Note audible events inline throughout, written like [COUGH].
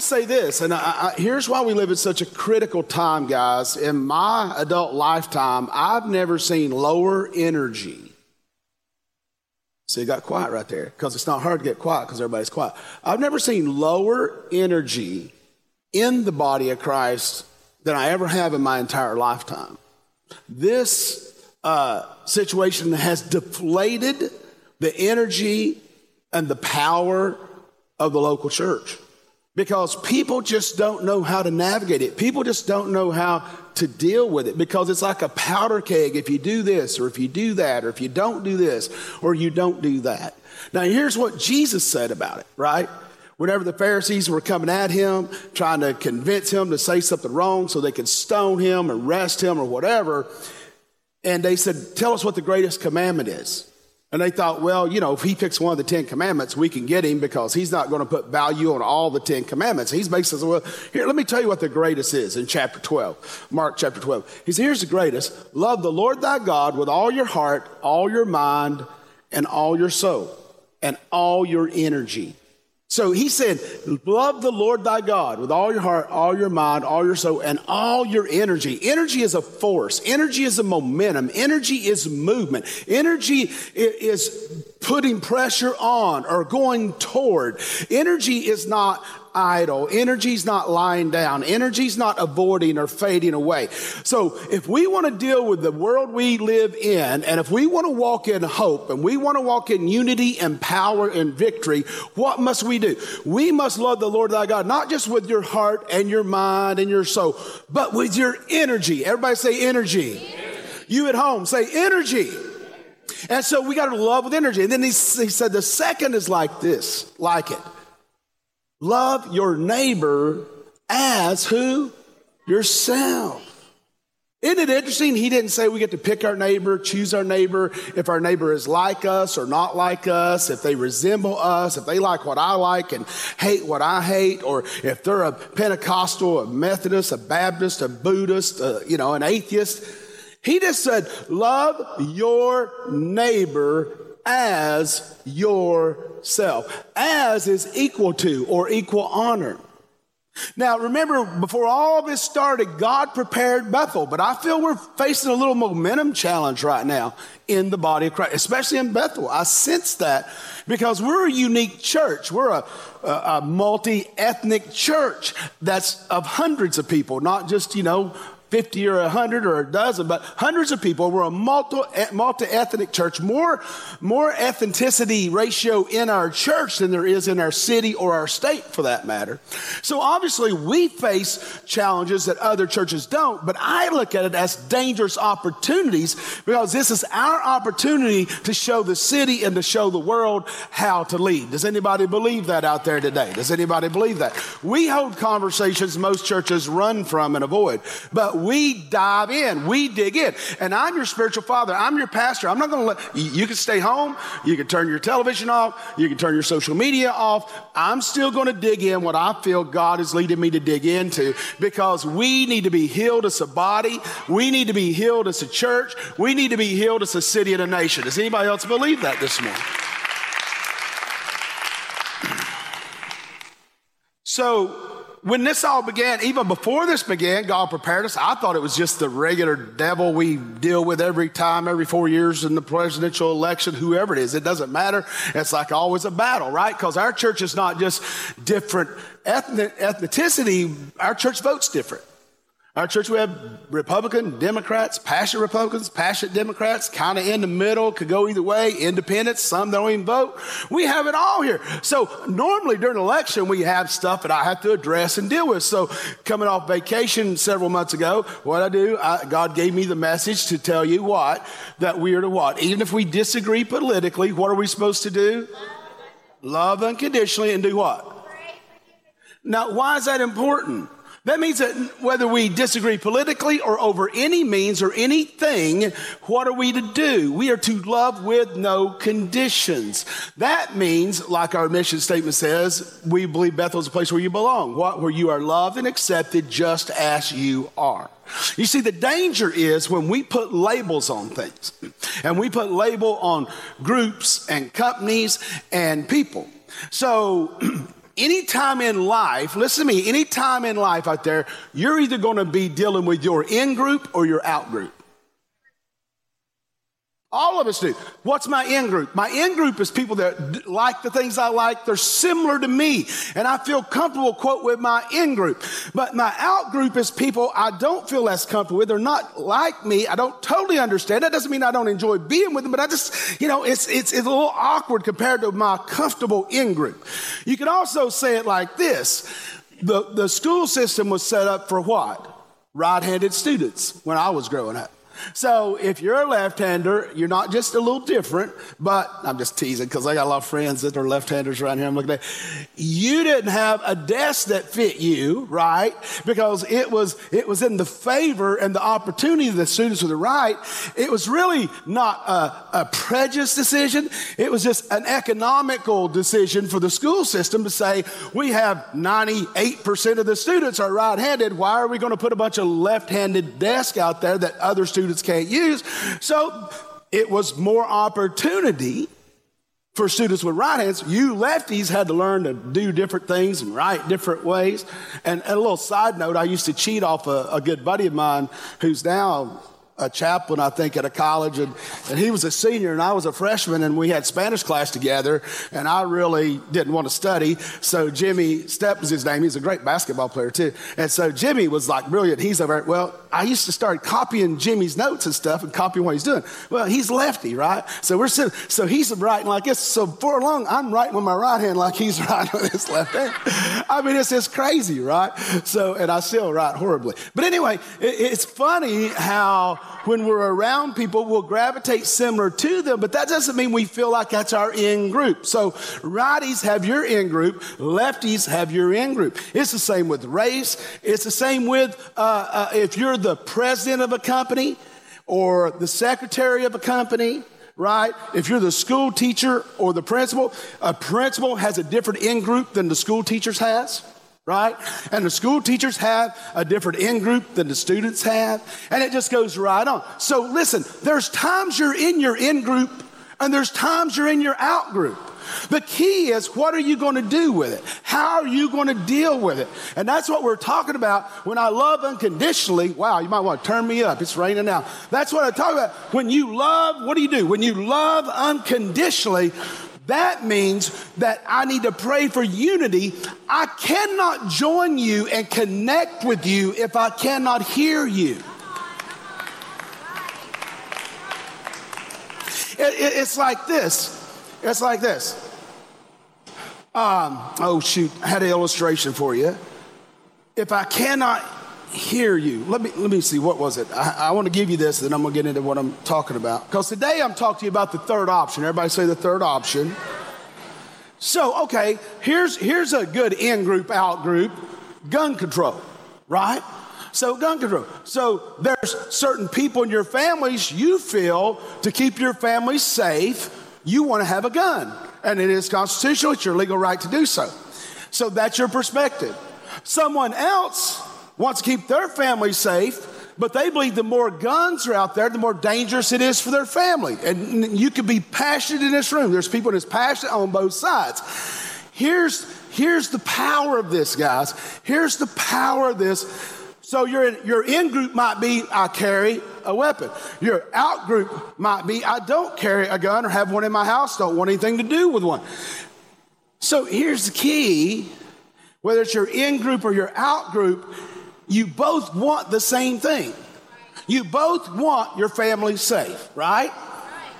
to say this, and I, I, here's why we live at such a critical time, guys. In my adult lifetime, I've never seen lower energy. See, it got quiet right there because it's not hard to get quiet because everybody's quiet. I've never seen lower energy in the body of Christ than I ever have in my entire lifetime. This uh, situation has deflated the energy and the power of the local church because people just don't know how to navigate it. People just don't know how to deal with it because it's like a powder keg if you do this or if you do that or if you don't do this or you don't do that. Now, here's what Jesus said about it, right? Whenever the Pharisees were coming at him, trying to convince him to say something wrong so they could stone him, arrest him, or whatever, and they said, Tell us what the greatest commandment is. And they thought, well, you know, if he picks one of the Ten Commandments, we can get him because he's not going to put value on all the Ten Commandments. He's basically, well, here, let me tell you what the greatest is in chapter 12, Mark chapter 12. He says, here's the greatest love the Lord thy God with all your heart, all your mind, and all your soul, and all your energy. So he said, Love the Lord thy God with all your heart, all your mind, all your soul, and all your energy. Energy is a force. Energy is a momentum. Energy is movement. Energy is putting pressure on or going toward. Energy is not idle. Energy's not lying down. Energy's not avoiding or fading away. So if we want to deal with the world we live in, and if we want to walk in hope, and we want to walk in unity and power and victory, what must we do? We must love the Lord thy God, not just with your heart and your mind and your soul, but with your energy. Everybody say energy. energy. You at home say energy. And so we got to love with energy. And then he, he said the second is like this, like it. Love your neighbor as who? Yourself. Isn't it interesting? He didn't say we get to pick our neighbor, choose our neighbor, if our neighbor is like us or not like us, if they resemble us, if they like what I like and hate what I hate, or if they're a Pentecostal, a Methodist, a Baptist, a Buddhist, a, you know, an atheist. He just said, love your neighbor as yourself. As is equal to or equal honor. Now, remember, before all this started, God prepared Bethel, but I feel we're facing a little momentum challenge right now in the body of Christ, especially in Bethel. I sense that because we're a unique church. We're a, a, a multi ethnic church that's of hundreds of people, not just, you know, 50 or 100 or a dozen, but hundreds of people. We're a multi, ethnic church. More, more ethnicity ratio in our church than there is in our city or our state for that matter. So obviously we face challenges that other churches don't, but I look at it as dangerous opportunities because this is our opportunity to show the city and to show the world how to lead. Does anybody believe that out there today? Does anybody believe that? We hold conversations most churches run from and avoid, but we dive in, we dig in. And I'm your spiritual father, I'm your pastor. I'm not going to let you can stay home, you can turn your television off, you can turn your social media off. I'm still going to dig in what I feel God is leading me to dig into because we need to be healed as a body, we need to be healed as a church, we need to be healed as a city and a nation. Does anybody else believe that this morning? So, when this all began, even before this began, God prepared us. I thought it was just the regular devil we deal with every time, every four years in the presidential election, whoever it is. It doesn't matter. It's like always a battle, right? Because our church is not just different ethnic, ethnicity, our church votes different. Our church, we have Republican, Democrats, passionate Republicans, passionate Democrats, kind of in the middle, could go either way, independents, some don't even vote. We have it all here. So normally during election, we have stuff that I have to address and deal with. So coming off vacation several months ago, what I do, I, God gave me the message to tell you what, that we are to what? Even if we disagree politically, what are we supposed to do? Love unconditionally and do what? Now, why is that important? That means that whether we disagree politically or over any means or anything, what are we to do? We are to love with no conditions. That means, like our mission statement says, we believe Bethel is a place where you belong, where you are loved and accepted just as you are. You see, the danger is when we put labels on things and we put label on groups and companies and people. So, [CLEARS THROAT] anytime in life, listen to me, anytime in life out there, you're either going to be dealing with your in group or your out group. All of us do. What's my in group? My in group is people that like the things I like. They're similar to me. And I feel comfortable, quote, with my in group. But my out group is people I don't feel as comfortable with. They're not like me. I don't totally understand. That doesn't mean I don't enjoy being with them, but I just, you know, it's, it's, it's a little awkward compared to my comfortable in group. You can also say it like this. The, the school system was set up for what? Right-handed students when I was growing up. So if you're a left-hander, you're not just a little different, but I'm just teasing because I got a lot of friends that are left-handers around here. I'm looking at you didn't have a desk that fit you, right? Because it was it was in the favor and the opportunity of the students with the right. It was really not a, a prejudice decision. It was just an economical decision for the school system to say we have 98% of the students are right-handed. Why are we going to put a bunch of left-handed desks out there that other students students can't use. So it was more opportunity for students with right hands. You lefties had to learn to do different things and write different ways. And, a little side note, I used to cheat off a, a good buddy of mine who's now a chaplain, I think, at a college, and, and he was a senior and I was a freshman, and we had Spanish class together, and I really didn't want to study. So Jimmy Stepp was his name. He's a great basketball player too. And so Jimmy was like brilliant. He's over. Well, I used to start copying Jimmy's notes and stuff and copying what he's doing. Well, he's lefty, right? So we're sitting. So he's writing like this. So for long, I'm writing with my right hand like he's [LAUGHS] writing with his left hand. I mean, it's just crazy, right? So, and I still write horribly. But anyway, it, it's funny how when we're around people, we'll gravitate similar to them, but that doesn't mean we feel like that's our in group. So righties have your in group, lefties have your in group. It's the same with race. It's the same with uh, uh, if you're the president of a company or the secretary of a company right? If you're the school teacher or the principal, a principal has a different in group than the school teachers has right? And the school teachers have a different in group than the students have, and it just goes right on. So listen, there's times you're in your in group, and there's times you're in your out group. The key is what are you going to do with it? How are you going to deal with it? And that's what we're talking about when I love unconditionally. Wow, you might want to turn me up. It's raining now. That's what I talk about. When you love, what do you do? When you love unconditionally, that means that I need to pray for unity. I cannot join you and connect with you if I cannot hear you. It, it, it's like this. It's like this. Um, oh, shoot. I had an illustration for you. If I cannot hear you. Let me, let me see, what was it? I, I want to give you this, then I'm going to get into what I'm talking about. Because today I'm talking to you about the third option. Everybody say the third option. So, okay, here's, here's a good in group, out group gun control, right? So, gun control. So, there's certain people in your families you feel to keep your family safe, you want to have a gun. And it is constitutional, it's your legal right to do so. So, that's your perspective. Someone else wants to keep their family safe, but they believe the more guns are out there, the more dangerous it is for their family. And you can be passionate in this room. There's people that's passionate on both sides. Here's, here's the power of this, guys. Here's the power of this. So your, your in group might be, I carry a weapon. Your out group might be, I don't carry a gun or have one in my house, don't want anything to do with one. So here's the key whether it's your in group or your out group, you both want the same thing. You both want your family safe, right?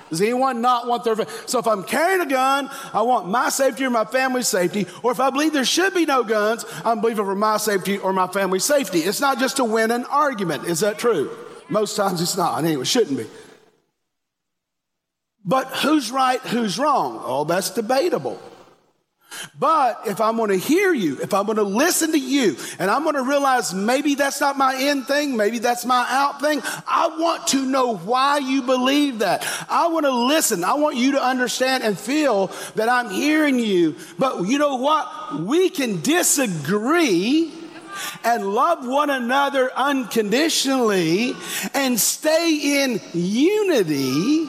Does anyone not want their so if I'm carrying a gun, I want my safety or my family's safety, or if I believe there should be no guns, I'm believing for my safety or my family's safety. It's not just to win an argument. Is that true? Most times it's not. Anyway, it shouldn't be. But who's right, who's wrong? Oh, that's debatable. But if I'm going to hear you, if I'm going to listen to you, and I'm going to realize maybe that's not my in thing, maybe that's my out thing, I want to know why you believe that. I want to listen. I want you to understand and feel that I'm hearing you. But you know what? We can disagree and love one another unconditionally and stay in unity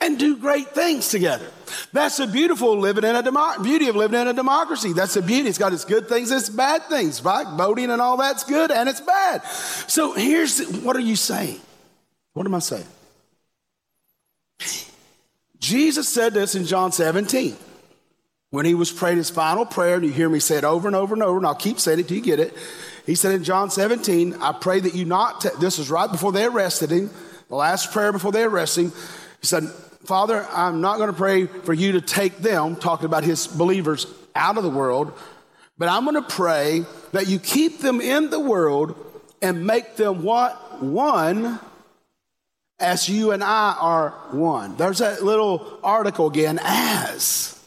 and do great things together. That's the beautiful living in a demo- beauty of living in a democracy. That's the beauty. It's got its good things, its bad things, right? Voting and all that's good and it's bad. So here's the, what are you saying? What am I saying? Jesus said this in John 17 when he was praying his final prayer, and you hear me say it over and over and over, and I'll keep saying it till you get it. He said in John 17, I pray that you not, t-, this is right before they arrested him, the last prayer before they arrested him. He said, Father, I'm not going to pray for you to take them, talking about his believers, out of the world, but I'm going to pray that you keep them in the world and make them what? One as you and I are one. There's that little article again, as.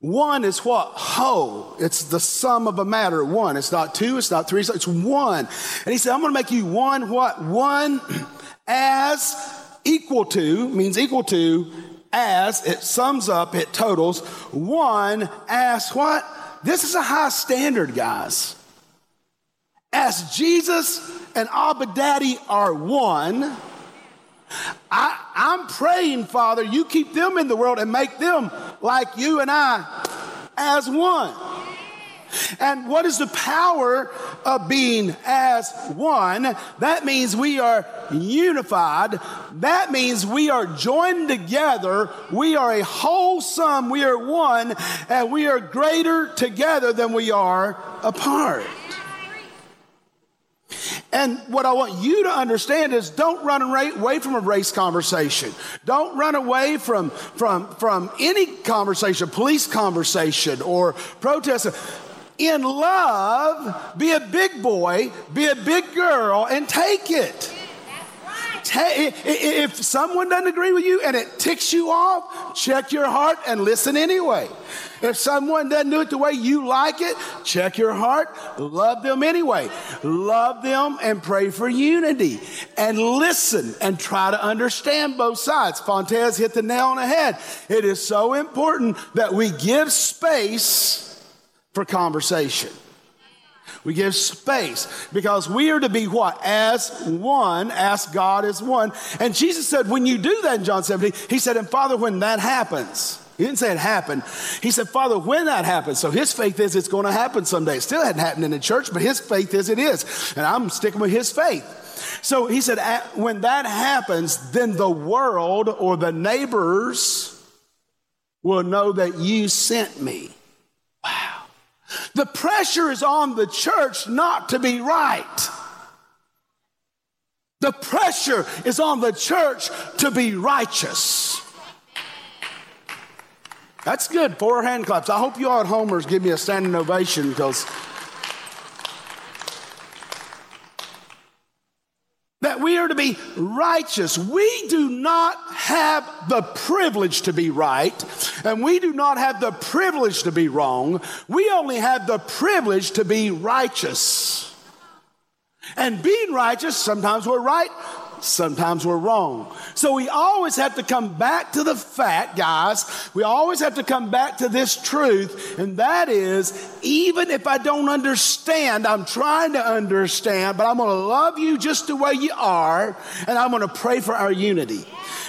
One is what? Whole. It's the sum of a matter. One. It's not two, it's not three, it's one. And he said, I'm going to make you one what? One [CLEARS THROAT] as equal to, means equal to, as, it sums up, it totals, one as what? This is a high standard, guys. As Jesus and Abba Daddy are one, I, I'm praying, Father, you keep them in the world and make them like you and I as one. And what is the power of being as one? That means we are unified. That means we are joined together. We are a wholesome. We are one, and we are greater together than we are apart. And what I want you to understand is don't run away from a race conversation. Don't run away from, from, from any conversation, police conversation or protest. In love, be a big boy, be a big girl, and take it. If someone doesn't agree with you and it ticks you off, check your heart and listen anyway. If someone doesn't do it the way you like it, check your heart, love them anyway. Love them and pray for unity and listen and try to understand both sides. Fontes hit the nail on the head. It is so important that we give space for conversation. We give space because we are to be what? As one, as God is one. And Jesus said, when you do that in John 17, He said, and Father, when that happens, he didn't say it happened. He said, Father, when that happens. So his faith is it's going to happen someday. It still hadn't happened in the church, but his faith is it is. And I'm sticking with his faith. So he said, when that happens, then the world or the neighbors will know that you sent me. The pressure is on the church not to be right. The pressure is on the church to be righteous. That's good. Four hand claps. I hope you all at Homers give me a standing ovation because that we are to be righteous. We do not have the privilege to be right, and we do not have the privilege to be wrong. We only have the privilege to be righteous. And being righteous, sometimes we're right, sometimes we're wrong. So we always have to come back to the fact, guys, we always have to come back to this truth, and that is even if I don't understand, I'm trying to understand, but I'm going to love you just the way you are, and I'm going to pray for our unity.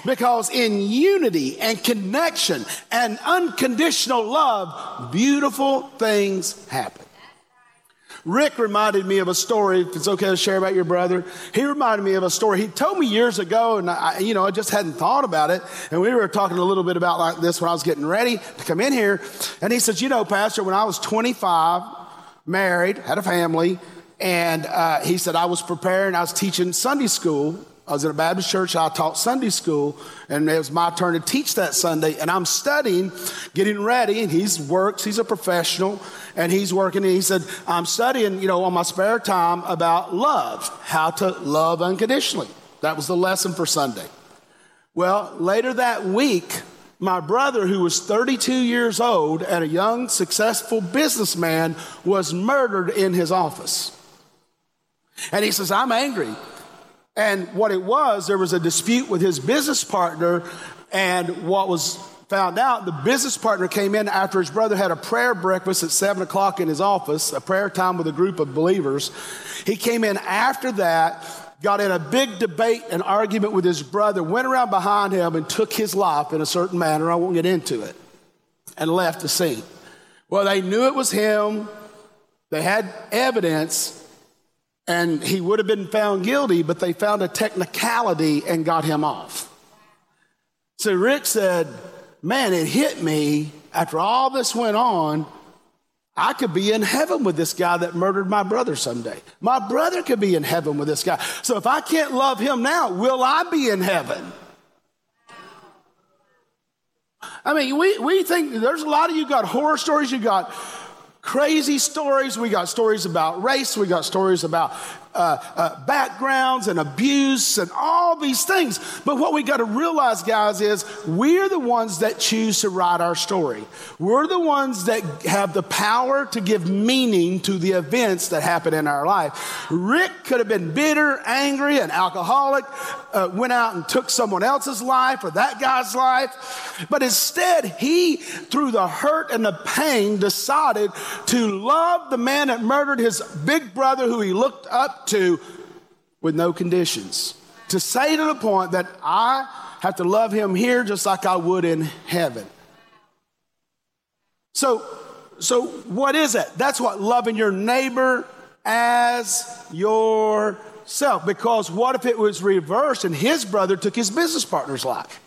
Because in unity and connection and unconditional love, beautiful things happen. Rick reminded me of a story, if it's okay to share about your brother. He reminded me of a story he told me years ago, and I, you know, I just hadn't thought about it. And we were talking a little bit about like this when I was getting ready to come in here. And he says, You know, Pastor, when I was 25, married, had a family, and uh, he said, I was preparing, I was teaching Sunday school I was in a Baptist church. I taught Sunday school, and it was my turn to teach that Sunday. And I'm studying, getting ready, and he's works. He's a professional, and he's working. And he said, "I'm studying, you know, on my spare time about love, how to love unconditionally." That was the lesson for Sunday. Well, later that week, my brother, who was 32 years old and a young, successful businessman, was murdered in his office. And he says, I'm angry. And what it was, there was a dispute with his business partner, and what was found out, the business partner came in after his brother had a prayer breakfast at seven o'clock in his office, a prayer time with a group of believers. He came in after that got in a big debate and argument with his brother, went around behind him and took his life in a certain manner. I won't get into it, and left the scene. Well, they knew it was him, they had evidence, and he would have been found guilty, but they found a technicality and got him off. So Rick said, Man, it hit me after all this went on. I could be in heaven with this guy that murdered my brother someday. My brother could be in heaven with this guy. So if I can't love him now, will I be in heaven? I mean, we, we think there's a lot of you got horror stories, you got crazy stories, we got stories about race, we got stories about uh, uh, backgrounds and abuse and all these things. But what we got to realize, guys, is we're the ones that choose to write our story. We're the ones that have the power to give meaning to the events that happen in our life. Rick could have been bitter, angry, an alcoholic, uh, went out and took someone else's life or that guy's life. But instead, he, through the hurt and the pain, decided to love the man that murdered his big brother who he looked up to with no conditions. To say to the point that I have to love him here just like I would in heaven. So, so what is that? That's what loving your neighbor as yourself. Because what if it was reversed and his brother took his business partner's life?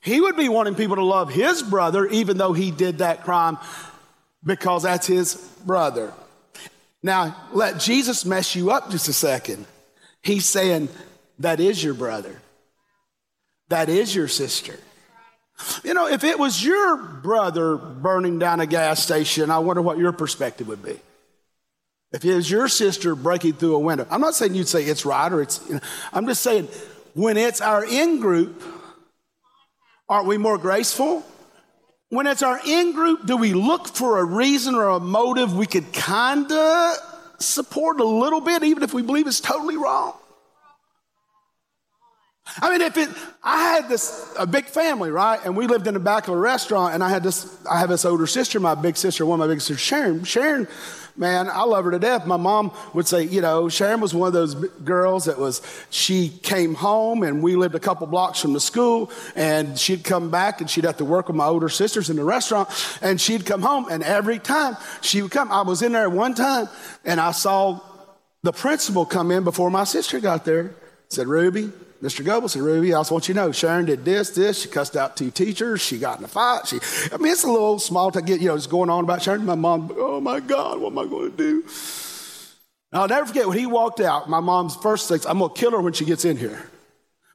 He would be wanting people to love his brother even though he did that crime because that's his brother. Now, let Jesus mess you up just a second. He's saying, that is your brother. That is your sister. You know, if it was your brother burning down a gas station, I wonder what your perspective would be. If it was your sister breaking through a window, I'm not saying you'd say it's right or it's, you know, I'm just saying when it's our in group, aren't we more graceful? When it's our in group, do we look for a reason or a motive we could kind of support a little bit, even if we believe it's totally wrong? I mean, if it, I had this, a big family, right? And we lived in the back of a restaurant, and I had this, I have this older sister, my big sister, one of my big sisters, Sharon. Sharon man, I love her to death. My mom would say, you know, Sharon was one of those girls that was, she came home and we lived a couple blocks from the school and she'd come back and she'd have to work with my older sisters in the restaurant and she'd come home and every time she would come, I was in there one time and I saw the principal come in before my sister got there. Said, Ruby, Mr. Goebel said, Ruby, I just want you to know, Sharon did this, this. She cussed out two teachers. She got in a fight. She, I mean, it's a little small to get, you know, it's going on about Sharon. My mom, oh my God, what am I going to do? I'll never forget when he walked out, my mom's first thing, I'm going to kill her when she gets in here.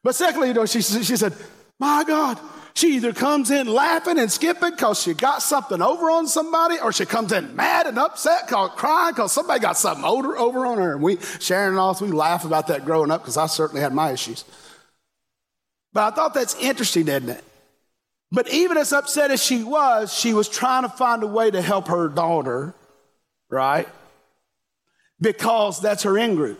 But secondly, you know, she, she said, my God, she either comes in laughing and skipping because she got something over on somebody, or she comes in mad and upset, cause, crying because somebody got something over, over on her. And we, Sharon and all, we laugh about that growing up because I certainly had my issues. But I thought that's interesting, isn't it? But even as upset as she was, she was trying to find a way to help her daughter, right? Because that's her in group.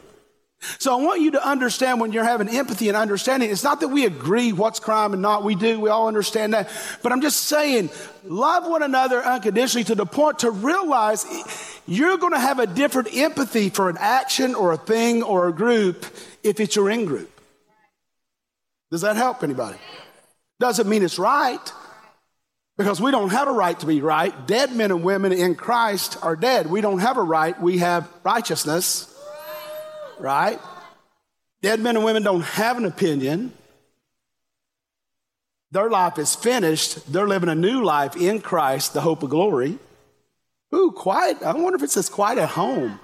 So I want you to understand when you're having empathy and understanding, it's not that we agree what's crime and not. We do. We all understand that. But I'm just saying, love one another unconditionally to the point to realize you're going to have a different empathy for an action or a thing or a group if it's your in group. Does that help anybody? Doesn't mean it's right because we don't have a right to be right. Dead men and women in Christ are dead. We don't have a right. We have righteousness right? Dead men and women don't have an opinion. Their life is finished. They're living a new life in Christ, the hope of glory. Ooh, quiet. I wonder if it says quiet at home.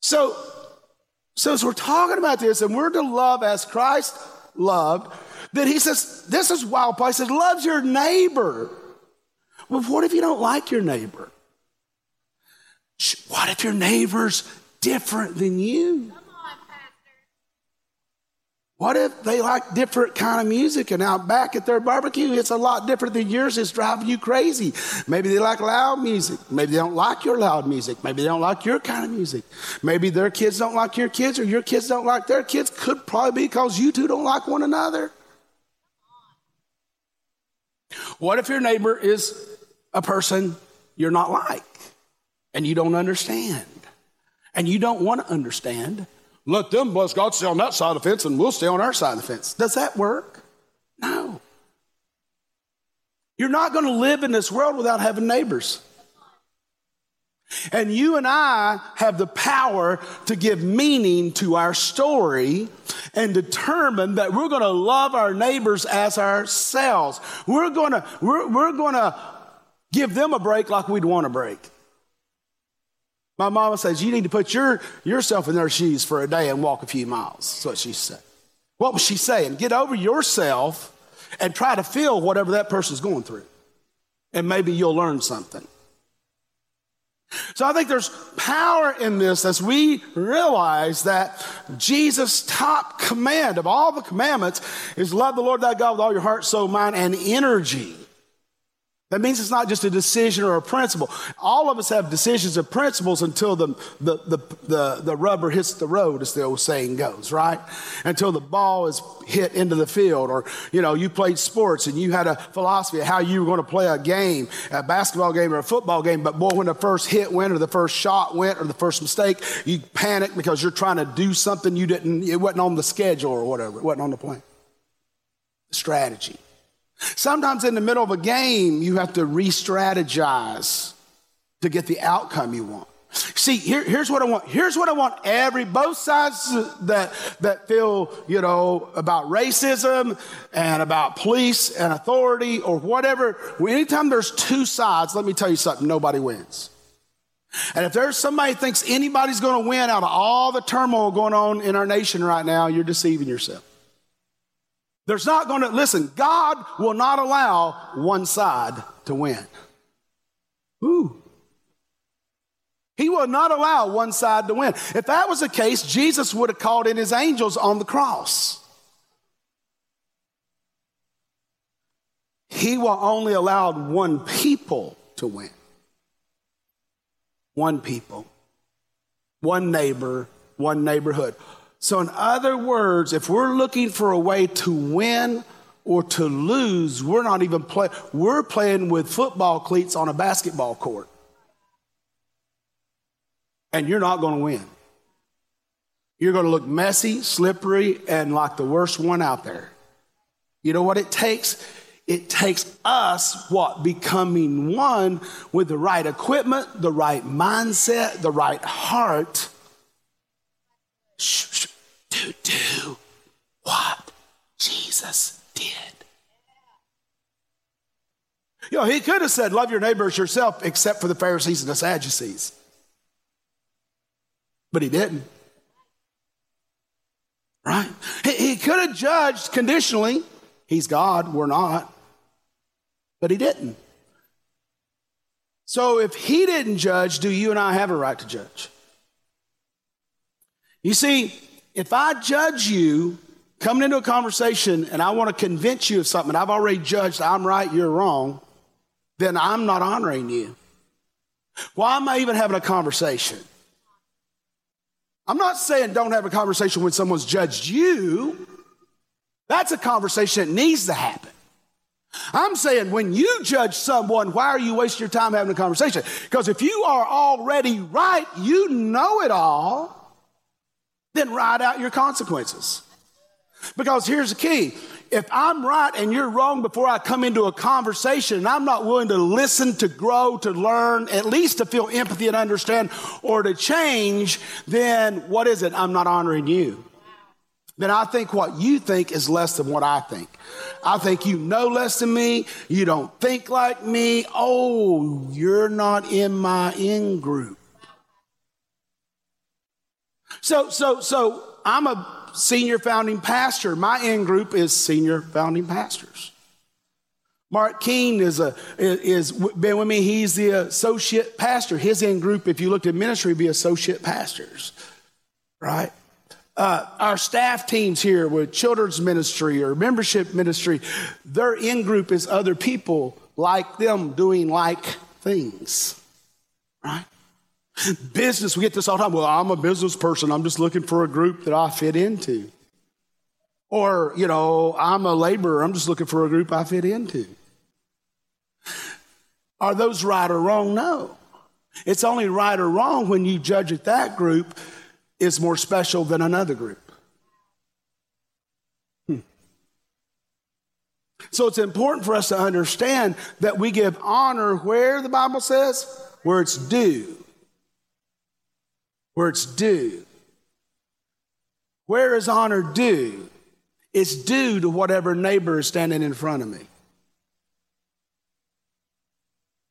So, so as we're talking about this, and we're to love as Christ loved, then he says, this is wild. Paul says, love your neighbor. Well, what if you don't like your neighbor? What if your neighbor's different than you? What if they like different kind of music and out back at their barbecue it's a lot different than yours? It's driving you crazy. Maybe they like loud music. Maybe they don't like your loud music. Maybe they don't like your kind of music. Maybe their kids don't like your kids or your kids don't like their kids. Could probably be because you two don't like one another. What if your neighbor is a person you're not like? And you don't understand. and you don't want to understand, let them bless God stay on that side of the fence and we'll stay on our side of the fence. Does that work? No. You're not going to live in this world without having neighbors. And you and I have the power to give meaning to our story and determine that we're going to love our neighbors as ourselves. We're going to, we're, we're going to give them a break like we'd want a break. My mama says, You need to put your, yourself in their shoes for a day and walk a few miles. That's what she said. What was she saying? Get over yourself and try to feel whatever that person's going through. And maybe you'll learn something. So I think there's power in this as we realize that Jesus' top command of all the commandments is love the Lord thy God with all your heart, soul, mind, and energy. That means it's not just a decision or a principle. All of us have decisions and principles until the, the, the, the, the rubber hits the road, as the old saying goes, right? Until the ball is hit into the field, or, you know, you played sports and you had a philosophy of how you were going to play a game, a basketball game or a football game, but boy, when the first hit went or the first shot went or the first mistake, you panic because you're trying to do something you didn't, it wasn't on the schedule or whatever, it wasn't on the plan. Strategy. Sometimes in the middle of a game, you have to re strategize to get the outcome you want. See, here, here's what I want. Here's what I want every, both sides that, that feel, you know, about racism and about police and authority or whatever. Anytime there's two sides, let me tell you something, nobody wins. And if there's somebody thinks anybody's going to win out of all the turmoil going on in our nation right now, you're deceiving yourself. There's not going to, listen, God will not allow one side to win. Ooh. He will not allow one side to win. If that was the case, Jesus would have called in his angels on the cross. He will only allow one people to win. One people, one neighbor, one neighborhood. So, in other words, if we're looking for a way to win or to lose, we're not even playing, we're playing with football cleats on a basketball court. And you're not going to win. You're going to look messy, slippery, and like the worst one out there. You know what it takes? It takes us what? Becoming one with the right equipment, the right mindset, the right heart to do what Jesus did. You know, he could have said, Love your neighbors yourself, except for the Pharisees and the Sadducees. But he didn't. Right? He, he could have judged conditionally. He's God, we're not. But he didn't. So if he didn't judge, do you and I have a right to judge? You see, if I judge you coming into a conversation and I want to convince you of something, I've already judged I'm right, you're wrong, then I'm not honoring you. Why am I even having a conversation? I'm not saying don't have a conversation when someone's judged you. That's a conversation that needs to happen. I'm saying when you judge someone, why are you wasting your time having a conversation? Because if you are already right, you know it all then ride out your consequences. Because here's the key. If I'm right and you're wrong before I come into a conversation and I'm not willing to listen, to grow, to learn, at least to feel empathy and understand or to change, then what is it? I'm not honoring you. Then I think what you think is less than what I think. I think you know less than me. You don't think like me. Oh, you're not in my in group. So, so, so I'm a senior founding pastor. My in group is senior founding pastors. Mark King is a is been with me. He's the associate pastor. His in group, if you looked at ministry, be associate pastors, right? Uh, our staff teams here with children's ministry or membership ministry, their in group is other people like them doing like things, right? Business, we get this all the time. Well, I'm a business person. I'm just looking for a group that I fit into. Or, you know, I'm a laborer. I'm just looking for a group I fit into. Are those right or wrong? No. It's only right or wrong when you judge that that group is more special than another group. Hmm. So it's important for us to understand that we give honor where the Bible says, where it's due. Where it's due. Where is honor due? It's due to whatever neighbor is standing in front of me.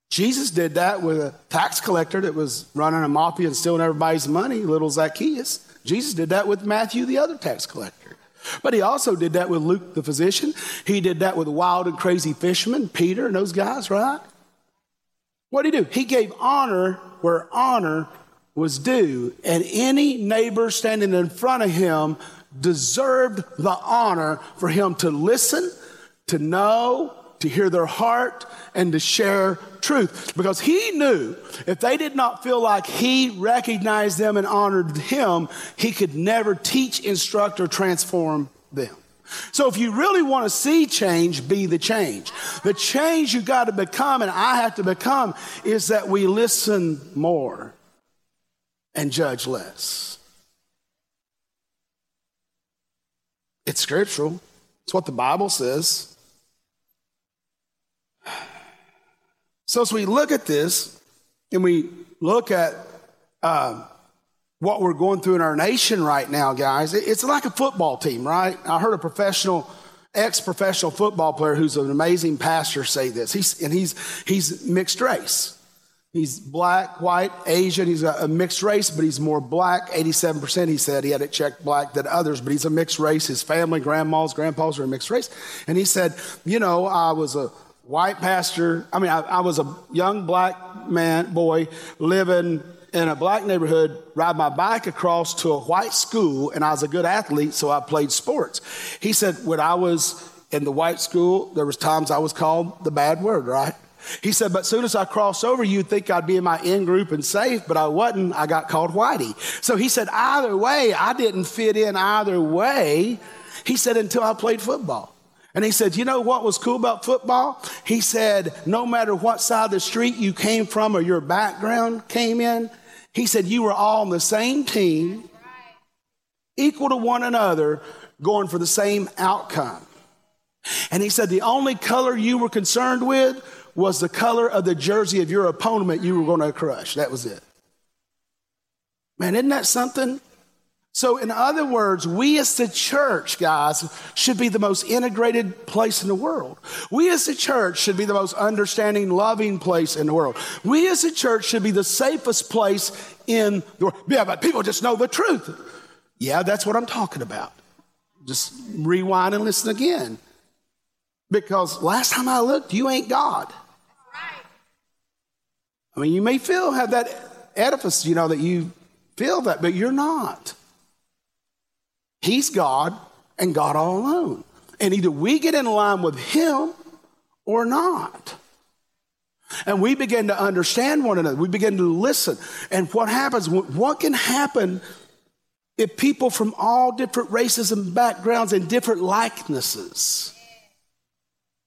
Jesus did that with a tax collector that was running a mafia and stealing everybody's money, little Zacchaeus. Jesus did that with Matthew, the other tax collector. But he also did that with Luke, the physician. He did that with wild and crazy fishermen, Peter and those guys, right? What did he do? He gave honor where honor was due, and any neighbor standing in front of him deserved the honor for him to listen, to know, to hear their heart, and to share truth. Because he knew if they did not feel like he recognized them and honored him, he could never teach, instruct, or transform them. So if you really want to see change, be the change. The change you got to become, and I have to become, is that we listen more and judge less. It's scriptural. It's what the Bible says. So, as we look at this and we look at uh, what we're going through in our nation right now, guys, it's like a football team, right? I heard a professional, ex professional football player who's an amazing pastor say this. He's, and he's, he's mixed race. He's black, white, Asian. He's a, mixed race, but he's more black. 87% he said he had it checked black than others, but he's a mixed race. His family, grandmas, grandpas are a mixed race. And he said, You know, I was a white pastor. I mean, I, I was a young black man, boy, living in a black neighborhood, ride my bike across to a white school, and I was a good athlete, so I played sports. He said, When I was in the white school, there was times I was called the bad word, right? He said, but soon as I cross over, you'd think I'd be in my in group and safe, but I wasn't. I got called Whitey. So he said, either way, I didn't fit in either way. He said, until I played football. And he said, You know what was cool about football? He said, No matter what side of the street you came from or your background came in, he said, You were all on the same team, equal to one another, going for the same outcome. And he said, The only color you were concerned with was the color of the jersey of your opponent you were going to crush. That was it. Man, isn't that something? So, in other words, we as the church, guys, should be the most integrated place in the world. We as the church should be the most understanding, loving place in the world. We as a church should be the safest place in the world. Yeah, but people just know the truth. Yeah, that's what I'm talking about. Just rewind and listen again. Because last time I looked, you ain't God. I mean, you may feel, have that edifice, you know, that you feel that, but you're not. He's God and God all alone. And either we get in line with Him or not. And we begin to understand one another. We begin to listen. And what happens, what can happen if people from all different races and backgrounds and different likenesses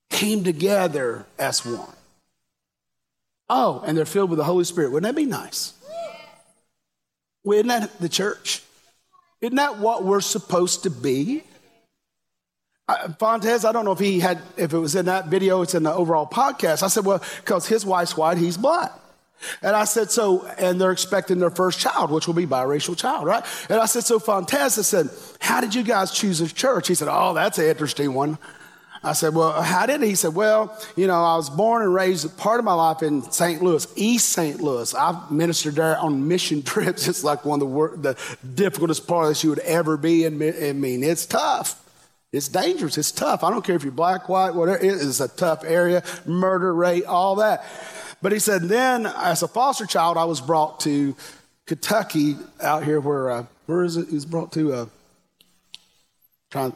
came together as one? Oh, and they're filled with the Holy Spirit. Wouldn't that be nice? Well, isn't that the church? Isn't that what we're supposed to be? Uh, Fontes, I don't know if he had, if it was in that video, it's in the overall podcast. I said, well, because his wife's white, he's black. And I said, so, and they're expecting their first child, which will be biracial child, right? And I said, so Fontes, I said, how did you guys choose a church? He said, oh, that's an interesting one. I said, Well, how did he? He said, Well, you know, I was born and raised part of my life in St. Louis, East St. Louis. I've ministered there on mission [LAUGHS] trips. It's like one of the, wor- the difficultest parts you would ever be in. I mean, it's tough. It's dangerous. It's tough. I don't care if you're black, white, whatever. It is a tough area, murder rate, all that. But he said, then as a foster child, I was brought to Kentucky out here where, uh, where is it? He was brought to, uh, trying,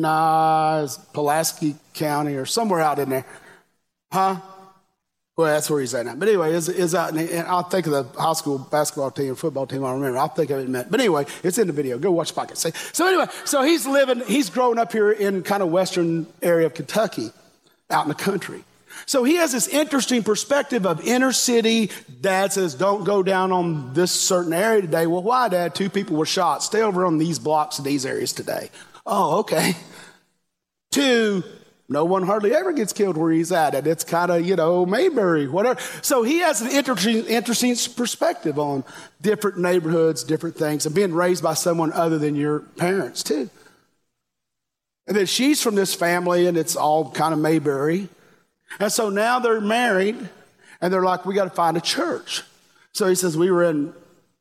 Nah, it's Pulaski County or somewhere out in there. Huh? Well, that's where he's at now. But anyway, it's, it's out, and I'll think of the high school basketball team, and football team. I remember. I'll think of it in a minute. But anyway, it's in the video. Go watch the podcast. So anyway, so he's living, he's growing up here in kind of western area of Kentucky, out in the country. So he has this interesting perspective of inner city. Dad says, don't go down on this certain area today. Well, why, Dad? Two people were shot. Stay over on these blocks in these areas today. Oh, okay. Two, no one hardly ever gets killed where he's at. And it's kind of, you know, Mayberry, whatever. So he has an interesting, interesting perspective on different neighborhoods, different things, and being raised by someone other than your parents, too. And then she's from this family, and it's all kind of Mayberry. And so now they're married, and they're like, we got to find a church. So he says, we were in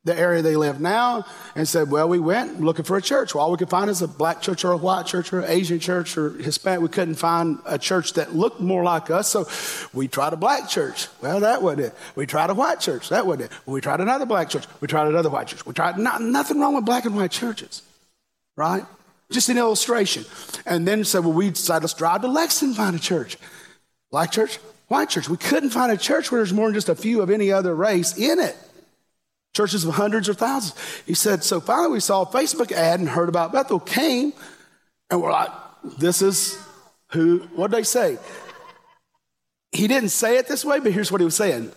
the area they live now and said, well, we went looking for a church. Well, all we could find is a black church or a white church or an Asian church or Hispanic. We couldn't find a church that looked more like us. So we tried a black church. Well, that wasn't it. We tried a white church. That wasn't it. we tried another black church. We tried another white church. We tried not, nothing wrong with black and white churches, right? Just an illustration. And then said, well, we decided let's drive to Lexington and find a church. Black church, white church. We couldn't find a church where there's more than just a few of any other race in it. Churches of hundreds or thousands. He said, so finally we saw a Facebook ad and heard about Bethel, came, and we're like, this is who, what did they say? He didn't say it this way, but here's what he was saying.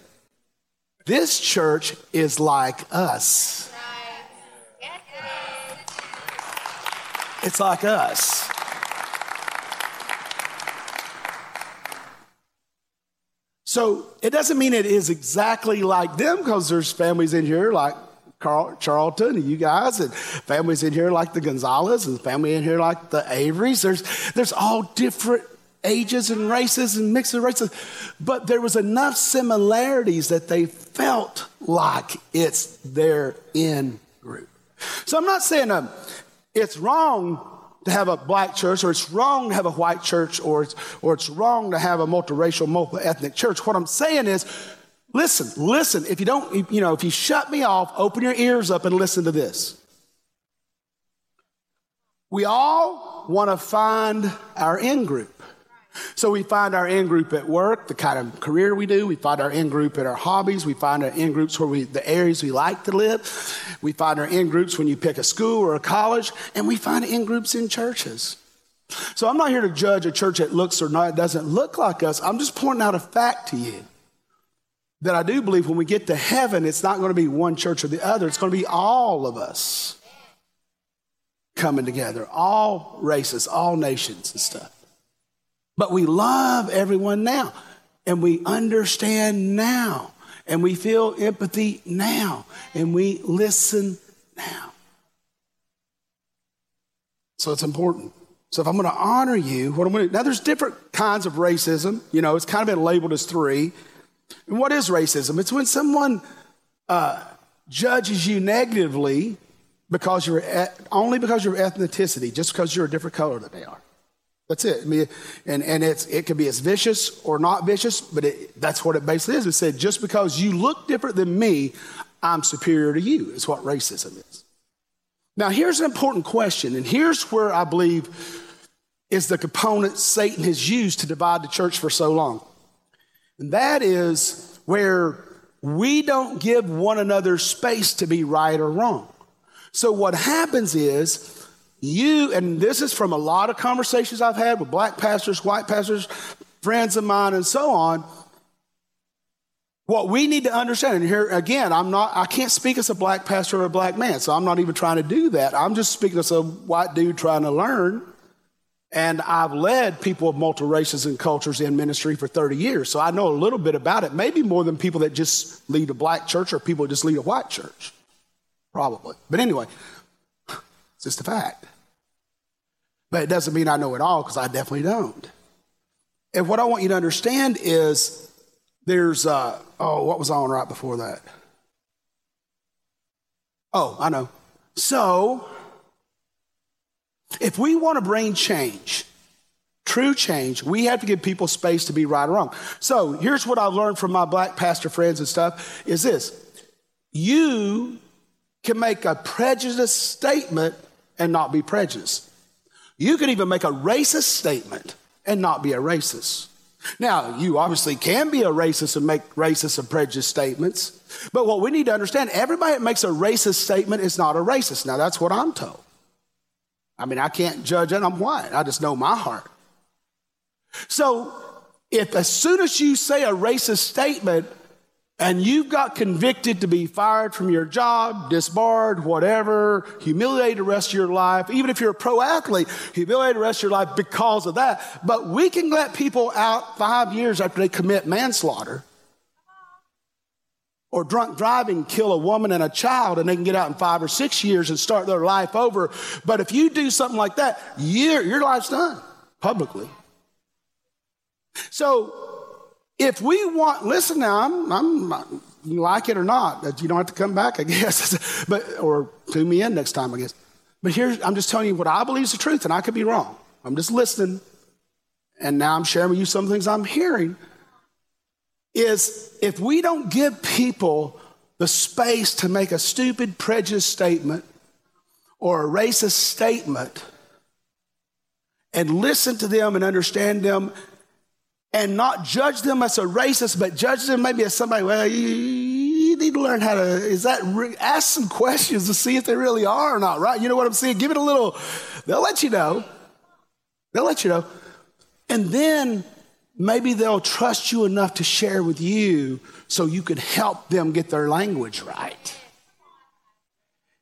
This church is like us. It's like us. So it doesn't mean it is exactly like them because there's families in here like Carl, Charlton and you guys, and families in here like the Gonzalez, and family in here like the Averys. There's, there's all different ages and races and mixed races, but there was enough similarities that they felt like it's their in group. So I'm not saying um, it's wrong to have a black church, or it's wrong to have a white church, or it's, or it's wrong to have a multiracial, multi-ethnic church. What I'm saying is, listen, listen. If you don't, you know, if you shut me off, open your ears up and listen to this. We all want to find our in group. So we find our in group at work, the kind of career we do. We find our in group at our hobbies. We find our in groups where we, the areas we like to live. We find our in groups when you pick a school or a college, and we find in groups in churches. So I'm not here to judge a church that looks or not doesn't look like us. I'm just pointing out a fact to you that I do believe when we get to heaven, it's not going to be one church or the other. It's going to be all of us coming together, all races, all nations and stuff. But we love everyone now, and we understand now, and we feel empathy now, and we listen now. So it's important. So if I'm going to honor you, what I'm going to now there's different kinds of racism. You know, it's kind of been labeled as three. And what is racism? It's when someone uh, judges you negatively because you're only because your ethnicity, just because you're a different color than they are. That's it. I mean, and, and it's, it can be as vicious or not vicious, but it, that's what it basically is. It said, just because you look different than me, I'm superior to you, is what racism is. Now, here's an important question, and here's where I believe is the component Satan has used to divide the church for so long. And that is where we don't give one another space to be right or wrong. So, what happens is, you, and this is from a lot of conversations I've had with black pastors, white pastors, friends of mine, and so on. What we need to understand, and here again, I'm not, I can't speak as a black pastor or a black man, so I'm not even trying to do that. I'm just speaking as a white dude trying to learn. And I've led people of multiple races and cultures in ministry for 30 years, so I know a little bit about it, maybe more than people that just lead a black church or people that just lead a white church. Probably. But anyway, it's just a fact. But it doesn't mean I know it all because I definitely don't. And what I want you to understand is there's, uh, oh, what was I on right before that? Oh, I know. So, if we want to bring change, true change, we have to give people space to be right or wrong. So, here's what I've learned from my black pastor friends and stuff is this. You can make a prejudiced statement and not be prejudiced. You can even make a racist statement and not be a racist. Now, you obviously can be a racist and make racist and prejudiced statements, but what we need to understand everybody that makes a racist statement is not a racist. Now, that's what I'm told. I mean, I can't judge it, I'm white. I just know my heart. So, if as soon as you say a racist statement and you've got convicted to be fired from your job, disbarred, whatever, humiliated the rest of your life, even if you're a pro athlete, humiliated the rest of your life because of that. But we can let people out five years after they commit manslaughter or drunk driving kill a woman and a child and they can get out in five or six years and start their life over. But if you do something like that, your, your life's done publicly. So if we want, listen now, I'm, I'm, like it or not, you don't have to come back, I [LAUGHS] guess, but or tune me in next time, I guess. But here's, I'm just telling you what I believe is the truth, and I could be wrong. I'm just listening, and now I'm sharing with you some things I'm hearing. Is if we don't give people the space to make a stupid prejudice statement or a racist statement and listen to them and understand them and not judge them as a racist, but judge them maybe as somebody, well, you, you need to learn how to, is that, ask some questions to see if they really are or not, right? You know what I'm saying? Give it a little, they'll let you know. They'll let you know. And then maybe they'll trust you enough to share with you so you can help them get their language right.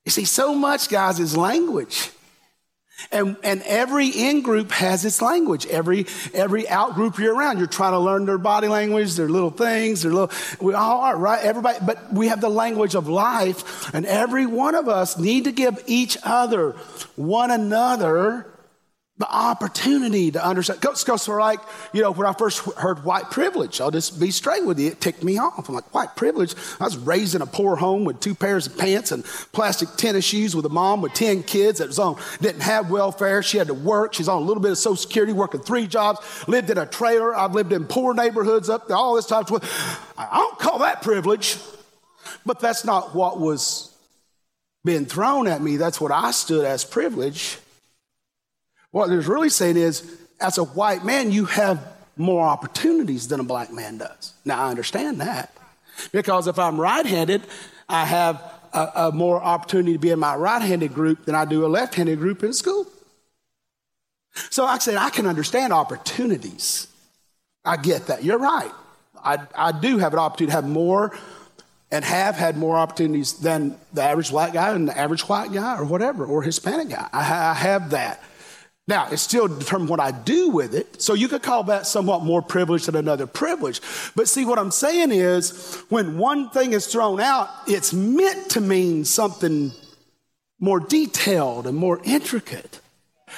You see, so much, guys, is language. And, and every in group has its language. Every, every out group you're around, you're trying to learn their body language, their little things, their little, we all are, right? Everybody, but we have the language of life, and every one of us need to give each other, one another, the opportunity to understand. Goes, goes for like, you know, when I first heard white privilege, I'll just be straight with you, it ticked me off. I'm like, white privilege? I was raised in a poor home with two pairs of pants and plastic tennis shoes with a mom with 10 kids that was on, didn't have welfare. She had to work. She's on a little bit of social security, working three jobs, lived in a trailer. I've lived in poor neighborhoods up there, all this time. I don't call that privilege, but that's not what was being thrown at me. That's what I stood as privilege. What there's really saying is, as a white man, you have more opportunities than a black man does. Now, I understand that. Because if I'm right handed, I have a, a, more opportunity to be in my right handed group than I do a left handed group in school. So I said, I can understand opportunities. I get that. You're right. I, I do have an opportunity to have more and have had more opportunities than the average black guy and the average white guy or whatever, or Hispanic guy. I, I have that. Now, it's still determined what I do with it. So you could call that somewhat more privilege than another privilege. But see, what I'm saying is when one thing is thrown out, it's meant to mean something more detailed and more intricate.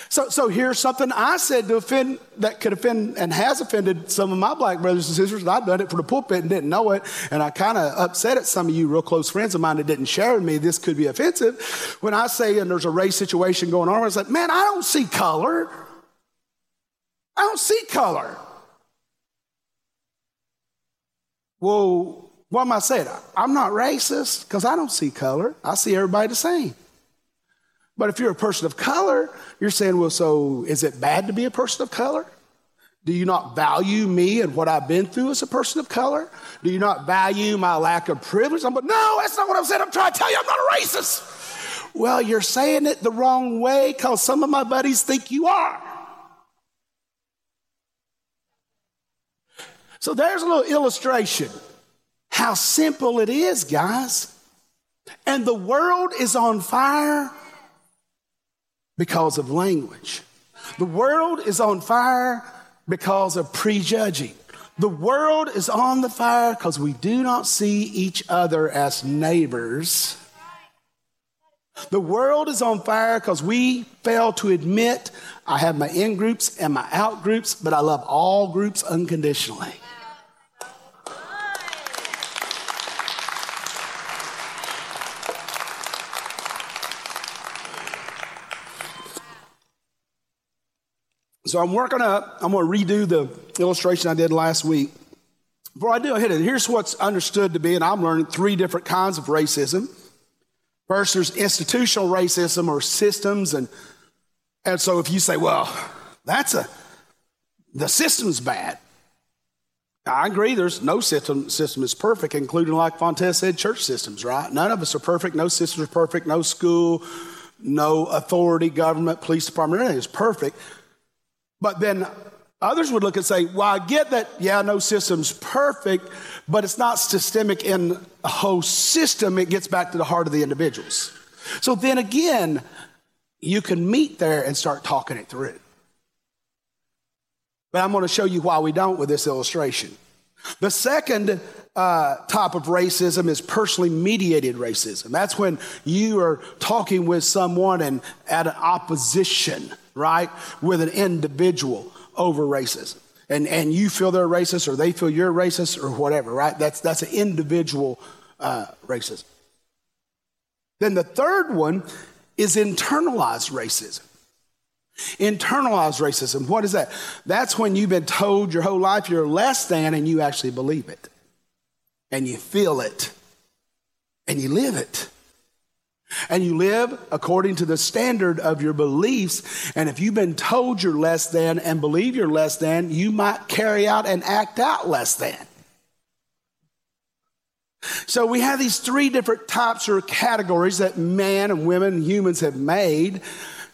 So, so here's something I said to offend that could offend and has offended some of my black brothers and sisters. I've done it for the pulpit and didn't know it. And I kind of upset at some of you real close friends of mine that didn't share with me this could be offensive. When I say, and there's a race situation going on, I was like, man, I don't see color. I don't see color. Well, what am I saying? I'm not racist because I don't see color. I see everybody the same. But if you're a person of color, you're saying, well, so is it bad to be a person of color? Do you not value me and what I've been through as a person of color? Do you not value my lack of privilege? I'm like, no, that's not what I'm saying. I'm trying to tell you I'm not a racist. Well, you're saying it the wrong way because some of my buddies think you are. So there's a little illustration how simple it is, guys. And the world is on fire because of language. The world is on fire because of prejudging. The world is on the fire because we do not see each other as neighbors. The world is on fire because we fail to admit I have my in groups and my out groups, but I love all groups unconditionally. So I'm working up, I'm going to redo the illustration I did last week. Before I do, I hit it. Here's what's understood to be, and I'm learning three different kinds of racism. First, there's institutional racism or systems. And, and so if you say, well, that's a, the system's bad. I agree, there's no system, system is perfect, including, like Fontes said, church systems, right? None of us are perfect. No system is perfect. No school, no authority, government, police department, anything is perfect. But then Others would look and say, well, I get that, yeah, no system's perfect, but it's not systemic in a whole system. It gets back to the heart of the individuals. So then again, you can meet there and start talking it through. But I'm going to show you why we don't with this illustration. The second uh, type of racism is personally mediated racism. That's when you are talking with someone and at an opposition, right, with an individual over racism. And, and you feel they're racist or they feel you're racist or whatever, right? That's, that's an individual uh, racism. Then the third one is internalized racism. Internalized racism, what is that? That's when you've been told your whole life you're less than and you actually believe it. And you feel it. And you live it and you live according to the standard of your beliefs. And if you've been told you're less than and believe you're less than, you might carry out and act out less than. So we have these three different types or categories that men and women humans have made.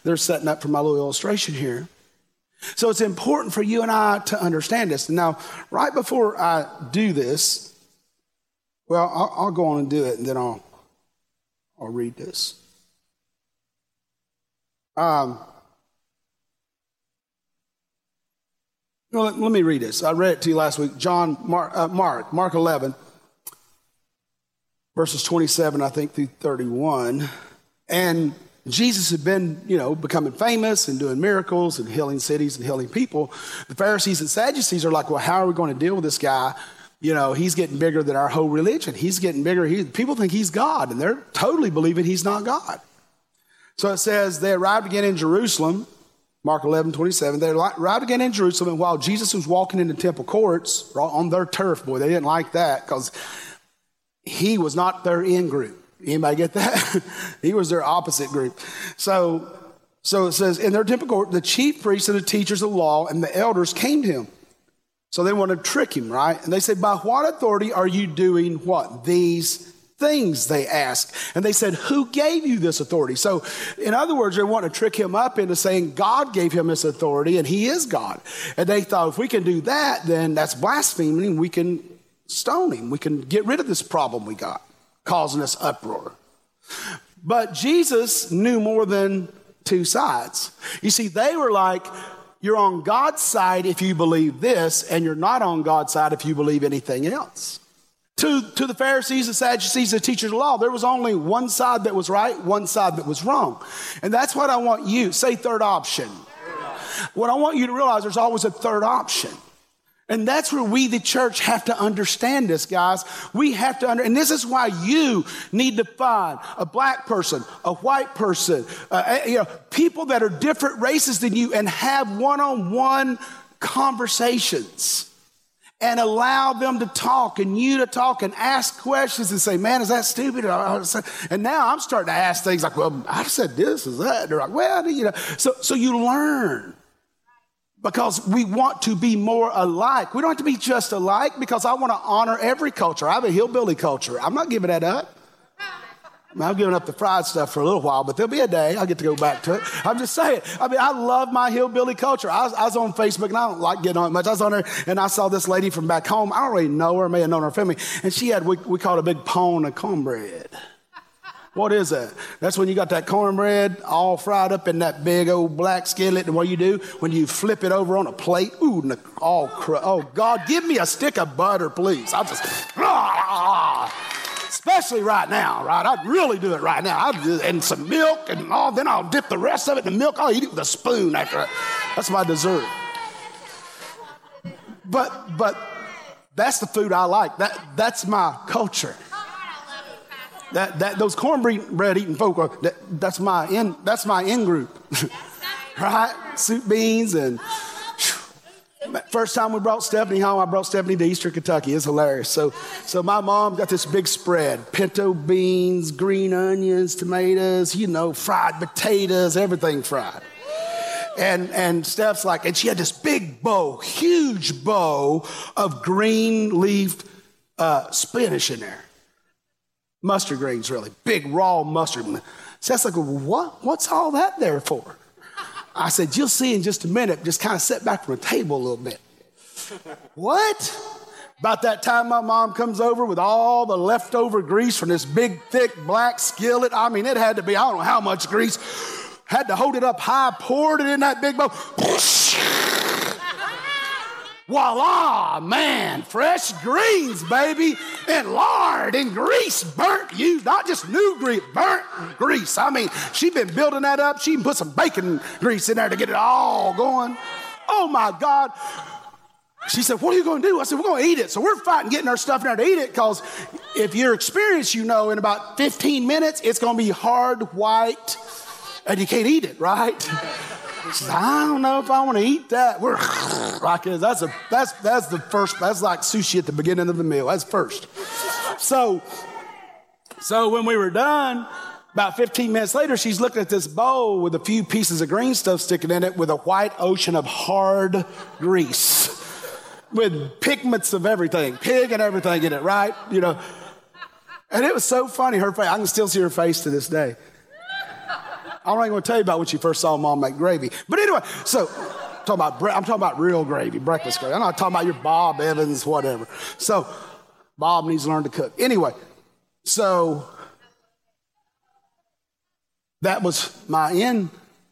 They're setting up for my little illustration here. So it's important for you and I to understand this. Now, right before I do this, well, I'll, I'll go on and do it and then I'll I'll read this. Um, no, let, let, me read this. I read it to you last week. John, Mark, uh, Mark, Mark 11, verses 27, I think, through 31. And Jesus had been, you know, becoming famous and doing miracles and healing cities and healing people. The Pharisees and Sadducees are like, well, how are we going to deal with this guy you know, he's getting bigger than our whole religion. He's getting bigger. He, people think he's God, and they're totally believing he's not God. So it says they arrived again in Jerusalem, Mark 11, 27. They arrived again in Jerusalem, and while Jesus was walking in the temple courts on their turf, boy, they didn't like that because he was not their in group. Anybody get that? [LAUGHS] he was their opposite group. So, so it says, in their temple court, the chief priests and the teachers of the law and the elders came to him. So they want to trick him, right? And they say, By what authority are you doing what? These things, they ask. And they said, Who gave you this authority? So, in other words, they want to trick him up into saying God gave him this authority and he is God. And they thought, if we can do that, then that's blaspheming. We can stone him. We can get rid of this problem we got, causing us uproar. But Jesus knew more than two sides. You see, they were like, you're on God's side if you believe this, and you're not on God's side if you believe anything else. To, to the Pharisees, the Sadducees, the teachers of law, there was only one side that was right, one side that was wrong. And that's what I want you, say third option. What I want you to realize, there's always a third option. And that's where we, the church, have to understand this, guys. We have to under, and this is why you need to find a black person, a white person, uh, you know, people that are different races than you, and have one-on-one conversations. And allow them to talk and you to talk and ask questions and say, man, is that stupid? And now I'm starting to ask things like, well, I've said this, is that? And they're like, well, you know. So, so you learn because we want to be more alike. We don't have to be just alike because I want to honor every culture. I have a hillbilly culture. I'm not giving that up. I I'm giving up the fried stuff for a little while, but there'll be a day I'll get to go back to it. I'm just saying. I mean, I love my hillbilly culture. I was, I was on Facebook and I don't like getting on it much. I was on there and I saw this lady from back home. I don't really know her, may have known her family, and she had, we, we called a big pone of cornbread. What is that? That's when you got that cornbread all fried up in that big old black skillet. And what you do when you flip it over on a plate? Ooh, all cr- oh God, give me a stick of butter, please. I'll just, ah, especially right now, right? I'd really do it right now. I'd, and some milk and all. Then I'll dip the rest of it in the milk. I'll eat it with a spoon after. That's my dessert. But but that's the food I like. That that's my culture. That, that, those cornbread eating folk are, that, that's my in, that's my in group. [LAUGHS] right? Soup beans and First time we brought Stephanie home, I brought Stephanie to Eastern Kentucky. It's hilarious. So, so my mom got this big spread: pinto beans, green onions, tomatoes, you know, fried potatoes, everything fried. And and Steph's like, and she had this big bowl, huge bowl of green leaf uh, spinach in there mustard greens, really big raw mustard. That's like, what? What's all that there for? I said, You'll see in just a minute. Just kind of sit back from the table a little bit. what? About that time, my mom comes over with all the leftover grease from this big, thick black skillet. I mean, it had to be, I don't know how much grease. Had to hold it up high, poured it in that big bowl. Voila, man, fresh greens, baby, and lard and grease, burnt you, not just new grease, burnt grease. I mean, she been building that up. She put some bacon grease in there to get it all going. Oh my God. She said, What are you going to do? I said, We're going to eat it. So we're fighting getting our stuff in there to eat it because if you're experienced, you know, in about 15 minutes, it's going to be hard, white, and you can't eat it, right? I don't know if I want to eat that. We're [LAUGHS] like that's a that's that's the first that's like sushi at the beginning of the meal. That's first. So so when we were done, about 15 minutes later, she's looking at this bowl with a few pieces of green stuff sticking in it with a white ocean of hard grease. With pigments of everything, pig and everything in it, right? You know. And it was so funny, her face. I can still see her face to this day. I'm not going to tell you about when she first saw mom make gravy. But anyway, so talking about I'm talking about real gravy, breakfast gravy. I'm not talking about your Bob Evans, whatever. So Bob needs to learn to cook. Anyway, so that was my in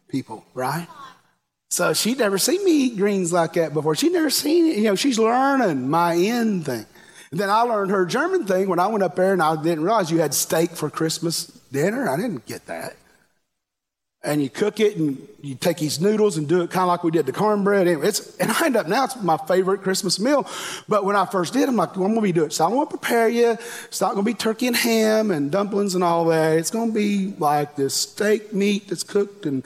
people, right? So she'd never seen me eat greens like that before. She'd never seen it. You know, she's learning my in thing. And then I learned her German thing when I went up there and I didn't realize you had steak for Christmas dinner. I didn't get that and you cook it and you take these noodles and do it kind of like we did the cornbread. Anyway, it's, and I end up now, it's my favorite Christmas meal. But when I first did, I'm like, well, I'm going to be doing it. So I'm going to prepare you. It's not going to be turkey and ham and dumplings and all that. It's going to be like this steak meat that's cooked and,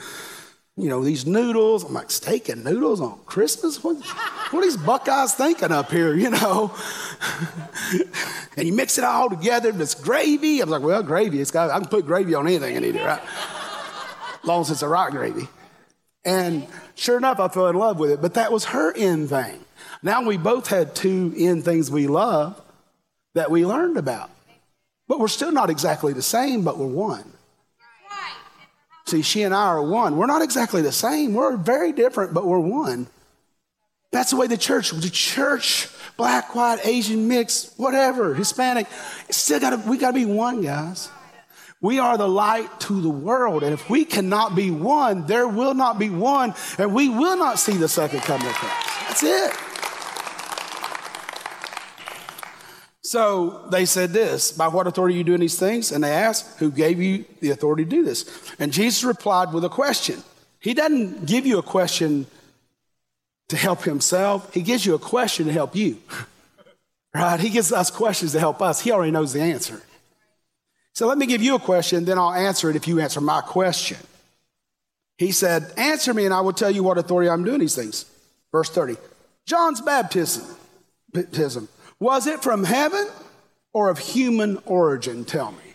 you know, these noodles. I'm like, steak and noodles on Christmas? What, what are these Buckeyes thinking up here, [LAUGHS] you know? and you mix it all together. It's gravy. I'm like, well, gravy. It's got, I can put gravy on anything and eat it, right? Long it's a rock gravy. And sure enough, I fell in love with it. But that was her end thing. Now we both had two end things we love that we learned about. But we're still not exactly the same, but we're one. See, she and I are one. We're not exactly the same. We're very different, but we're one. That's the way the church, the church, black, white, Asian, mixed, whatever, Hispanic, still gotta, we gotta be one, guys. We are the light to the world. And if we cannot be one, there will not be one, and we will not see the second coming of Christ. That's it. So they said this By what authority are you doing these things? And they asked, Who gave you the authority to do this? And Jesus replied with a question. He doesn't give you a question to help himself, He gives you a question to help you. [LAUGHS] Right? He gives us questions to help us. He already knows the answer. So let me give you a question, then I'll answer it if you answer my question. He said, Answer me, and I will tell you what authority I'm doing these things. Verse 30. John's baptism, baptism was it from heaven or of human origin? Tell me.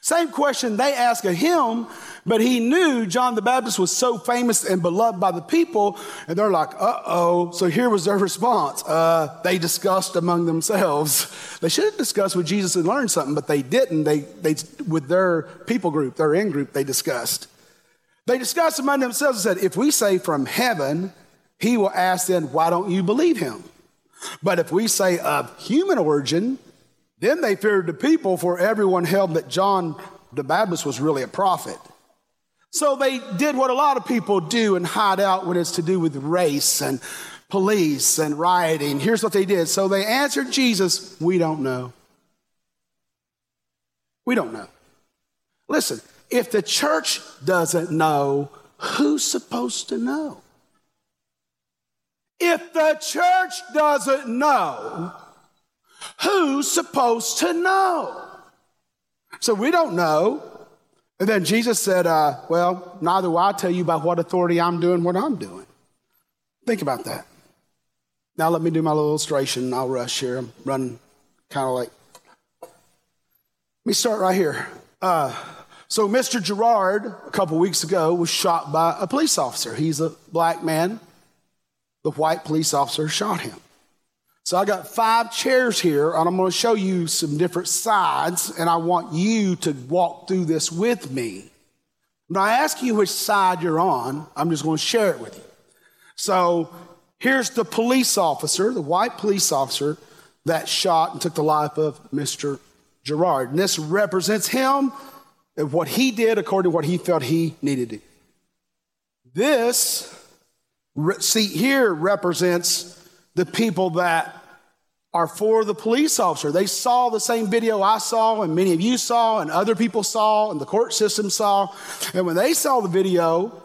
Same question they ask of him, but he knew John the Baptist was so famous and beloved by the people, and they're like, uh oh. So here was their response. Uh, they discussed among themselves. [LAUGHS] They should have discussed with Jesus and learned something, but they didn't. They, they, with their people group, their in group, they discussed. They discussed among themselves and said, if we say from heaven, he will ask then, why don't you believe him? But if we say of human origin, then they feared the people, for everyone held that John the Baptist was really a prophet. So they did what a lot of people do and hide out when it's to do with race and police and rioting. Here's what they did. So they answered Jesus, We don't know. We don't know. Listen, if the church doesn't know, who's supposed to know? If the church doesn't know, Who's supposed to know? So we don't know. And then Jesus said, uh, Well, neither will I tell you by what authority I'm doing what I'm doing. Think about that. Now let me do my little illustration. I'll rush here. I'm running kind of like. Let me start right here. Uh, so, Mr. Gerard, a couple weeks ago, was shot by a police officer. He's a black man. The white police officer shot him. So I got five chairs here, and I'm going to show you some different sides, and I want you to walk through this with me. When I ask you which side you're on, I'm just going to share it with you. So here's the police officer, the white police officer that shot and took the life of Mr. Gerard. And this represents him and what he did according to what he felt he needed to. This seat here represents the people that are for the police officer. They saw the same video I saw, and many of you saw, and other people saw, and the court system saw. And when they saw the video,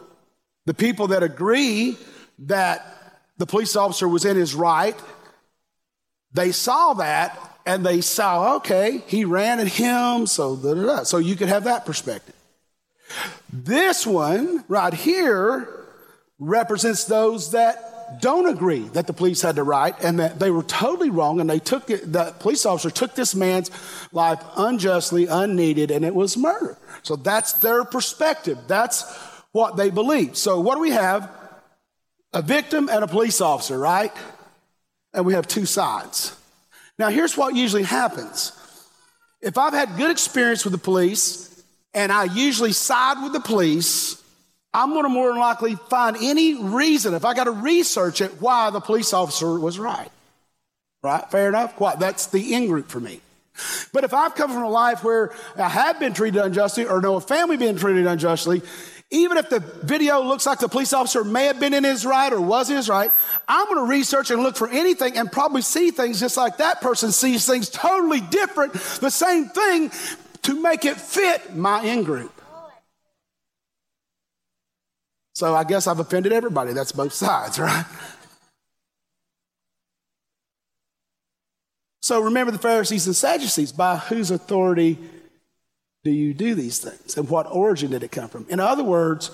the people that agree that the police officer was in his right, they saw that and they saw, okay, he ran at him, so da, da, da. so you could have that perspective. This one right here represents those that don't agree that the police had the right and that they were totally wrong and they took it, the police officer took this man's life unjustly, unneeded, and it was murder. So that's their perspective. That's what they believe. So what do we have? A victim and a police officer, right? And we have two sides. Now here's what usually happens. If I've had good experience with the police and I usually side with the police, I'm going to more than likely find any reason, if I got to research it, why the police officer was right. Right? Fair enough? What? That's the in group for me. But if I've come from a life where I have been treated unjustly or know a family being treated unjustly, even if the video looks like the police officer may have been in his right or was his right, I'm going to research and look for anything and probably see things just like that person sees things totally different, the same thing to make it fit my in group. So I guess I've offended everybody. That's both sides, [LAUGHS] right? So remember the Pharisees and Sadducees. By whose authority do you do these things? And what origin did it come from? In other words,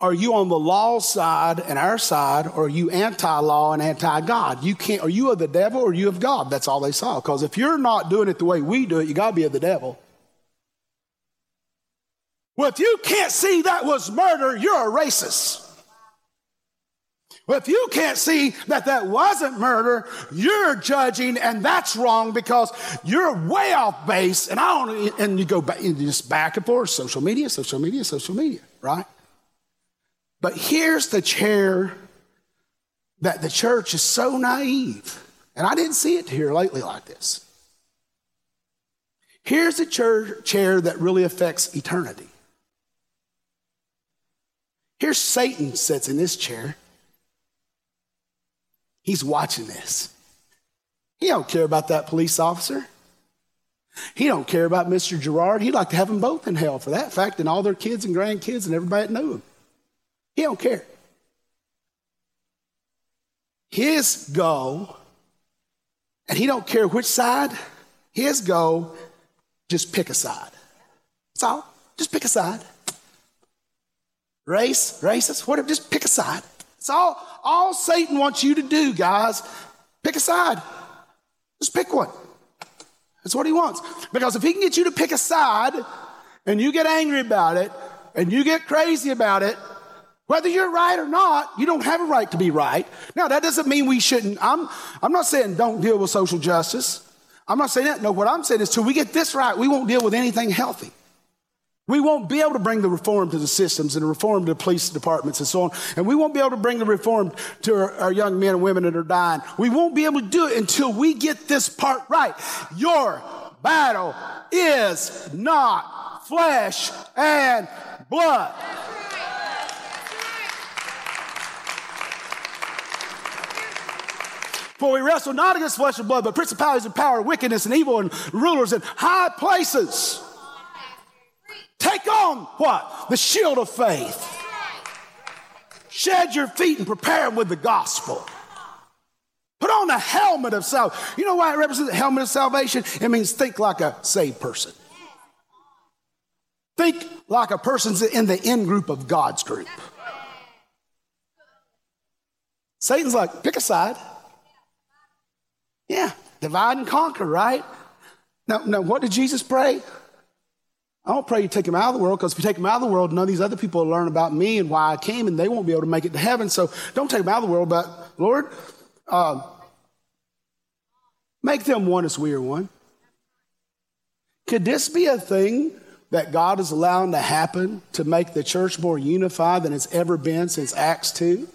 are you on the law side and our side, or are you anti-law and anti-God? You can't. Are you of the devil or you of God? That's all they saw. Because if you're not doing it the way we do it, you got to be of the devil. Well, if you can't see that was murder, you're a racist. Well, if you can't see that that wasn't murder, you're judging, and that's wrong because you're way off base. And I don't. And you go back, you just back and forth, social media, social media, social media, right? But here's the chair that the church is so naive, and I didn't see it here lately like this. Here's the chair that really affects eternity. Here's Satan sits in this chair. He's watching this. He don't care about that police officer. He don't care about Mr. Gerard. He'd like to have them both in hell for that fact and all their kids and grandkids and everybody that knew him. He don't care. His goal, and he don't care which side, his goal, just pick a side. That's all. Just pick a side race, racist, whatever, just pick a side. It's all, all Satan wants you to do, guys. Pick a side. Just pick one. That's what he wants. Because if he can get you to pick a side and you get angry about it and you get crazy about it, whether you're right or not, you don't have a right to be right. Now, that doesn't mean we shouldn't. I'm, I'm not saying don't deal with social justice. I'm not saying that. No, what I'm saying is till we get this right, we won't deal with anything healthy. We won't be able to bring the reform to the systems and the reform to the police departments and so on. And we won't be able to bring the reform to our, our, young men and women that are dying. We won't be able to do it until we get this part right. Your battle is not flesh and blood. For we wrestle not against flesh and blood, but principalities and power, wickedness and evil and rulers in high places. Take on what? The shield of faith. Shed your feet and prepare with the gospel. Put on the helmet of salvation. You know why it represents the helmet of salvation? It means think like a saved person. Think like a person's in the in group of God's group. Satan's like, pick a side. Yeah, divide and conquer, right? Now, now what did Jesus pray? I don't pray you take him out of the world because if you take him out of the world, none of these other people will learn about me and why I came and they won't be able to make it to heaven. So don't take them out of the world, but Lord, uh, make them one as we are one. Could this be a thing that God is allowing to happen to make the church more unified than it's ever been since Acts 2?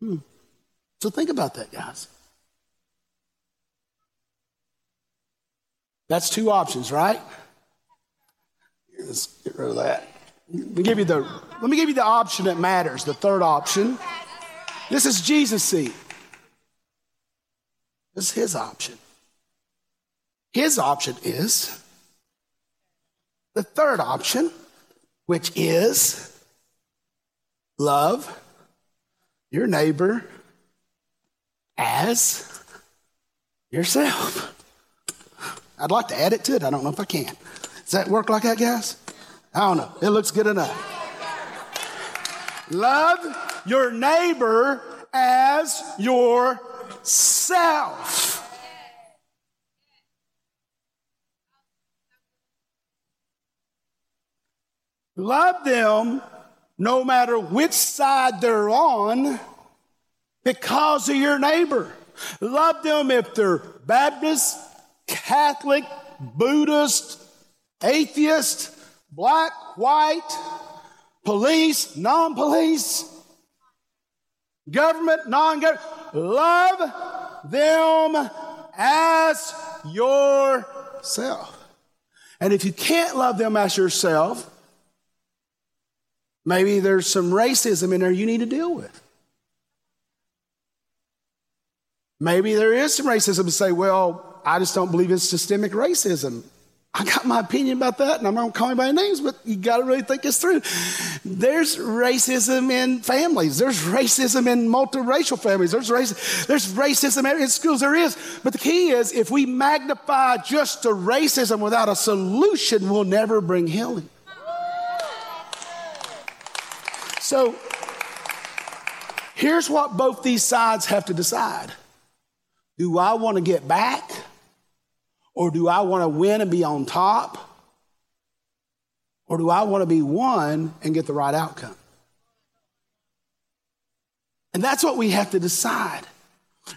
Hmm. So think about that, guys. That's two options, right? Let's get rid of that. Let me give you the, let me give you the option that matters, the third option. This is Jesus' seat. This is his option. His option is the third option, which is love your neighbor as yourself. I'd like to add it to it. I don't know if I can. Does that work like that, guys? I don't know. It looks good enough. Love your neighbor as yourself. Love them no matter which side they're on because of your neighbor. Love them if they're Baptist, Catholic, Buddhist, atheist, black, white, police, non police, government, non government. Love them as yourself. And if you can't love them as yourself, maybe there's some racism in there you need to deal with. Maybe there is some racism to say, well, I just don't believe in systemic racism. I got my opinion about that, and I'm not calling by names, but you got to really think this through. There's racism in families. There's racism in multiracial families. There's, race, there's racism in schools. There is. But the key is if we magnify just the racism without a solution, we'll never bring healing. So here's what both these sides have to decide Do I want to get back? Or do I want to win and be on top? Or do I want to be one and get the right outcome? And that's what we have to decide.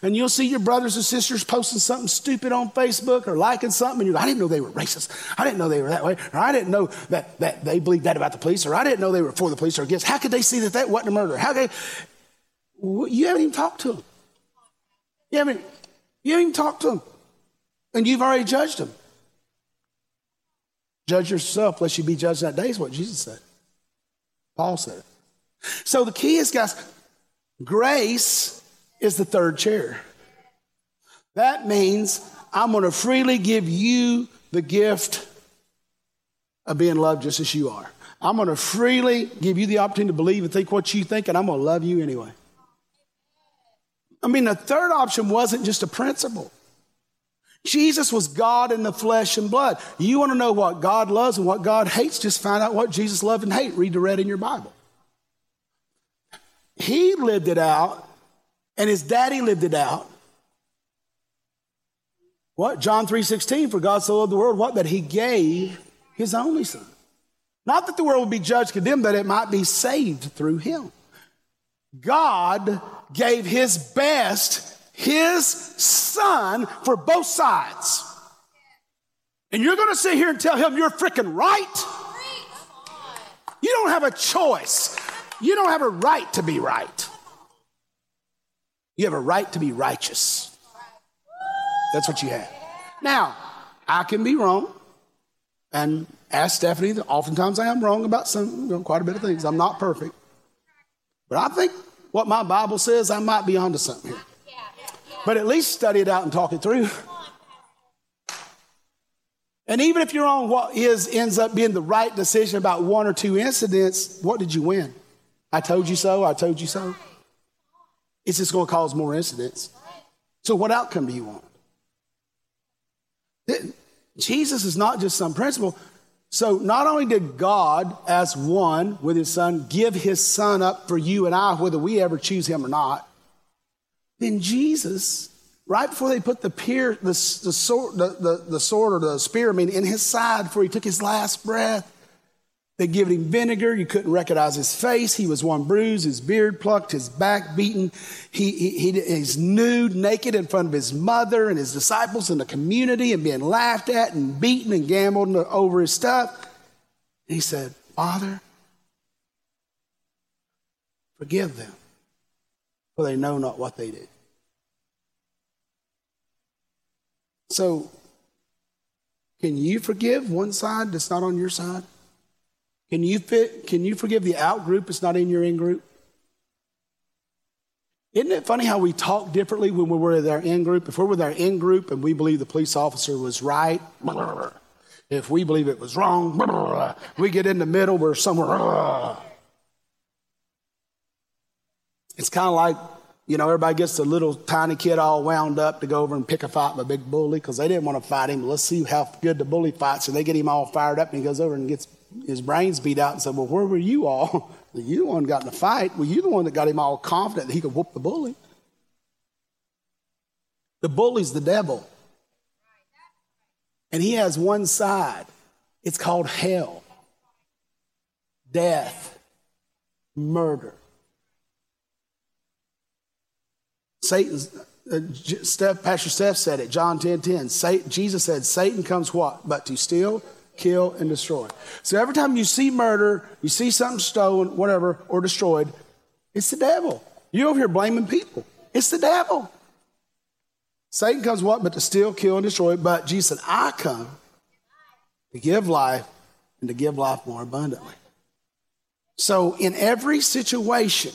And you'll see your brothers and sisters posting something stupid on Facebook or liking something, and you're like, I didn't know they were racist. I didn't know they were that way. Or I didn't know that, that they believed that about the police. Or I didn't know they were for the police or against. How could they see that that wasn't a murder? How could you haven't even talked to them? You haven't, you haven't even talked to them. And you've already judged them. Judge yourself, lest you be judged that day, is what Jesus said. Paul said. it. So the key is, guys, grace is the third chair. That means I'm going to freely give you the gift of being loved just as you are. I'm going to freely give you the opportunity to believe and think what you think, and I'm going to love you anyway. I mean, the third option wasn't just a principle. Jesus was God in the flesh and blood. You want to know what God loves and what God hates? Just find out what Jesus loved and hated. Read the red in your Bible. He lived it out, and his daddy lived it out. What? John 3:16, for God so loved the world, what? That he gave his only son. Not that the world would be judged, condemned, but it might be saved through him. God gave his best his son for both sides. And you're going to sit here and tell him you're freaking right? You don't have a choice. You don't have a right to be right. You have a right to be righteous. That's what you have. Now, I can be wrong. And ask Stephanie, oftentimes I am wrong about some, you know, quite a bit of things. I'm not perfect. But I think what my Bible says, I might be onto something here. But at least study it out and talk it through. And even if you're on what is ends up being the right decision about one or two incidents, what did you win? I told you so, I told you so. It's just going to cause more incidents. So what outcome do you want? Jesus is not just some principle. So not only did God, as one with his son, give his son up for you and I, whether we ever choose him or not, then Jesus, right before they put the, peer, the, the, sword, the, the, the sword or the spear, I mean, in his side before he took his last breath, They given him vinegar. You couldn't recognize his face. He was one bruised, his beard plucked, his back beaten. He, he, he, he's nude, naked in front of his mother and his disciples in the community and being laughed at and beaten and gambled over his stuff. And he said, Father, forgive them, for they know not what they do. So, can you forgive one side that's not on your side? Can you fit, can you forgive the out group that's not in your in group? Isn't it funny how we talk differently when we're with our in group? If we're with our in group and we believe the police officer was right, if we believe it was wrong, we get in the middle, we're somewhere. It's kind of like, you know, everybody gets the little tiny kid all wound up to go over and pick a fight with a big bully because they didn't want to fight him. Let's see how good the bully fights. And they get him all fired up and he goes over and gets his brains beat out and said, Well, where were you all? [LAUGHS] you the one got in the fight. Well, you the one that got him all confident that he could whoop the bully. The bully's the devil. And he has one side. It's called hell, death, murder. Satan's, uh, Steph, Pastor Steph said it, John 10 10. Satan, Jesus said, Satan comes what? But to steal, kill, and destroy. So every time you see murder, you see something stolen, whatever, or destroyed, it's the devil. You over here blaming people. It's the devil. Satan comes what? But to steal, kill, and destroy. But Jesus said, I come to give life and to give life more abundantly. So in every situation,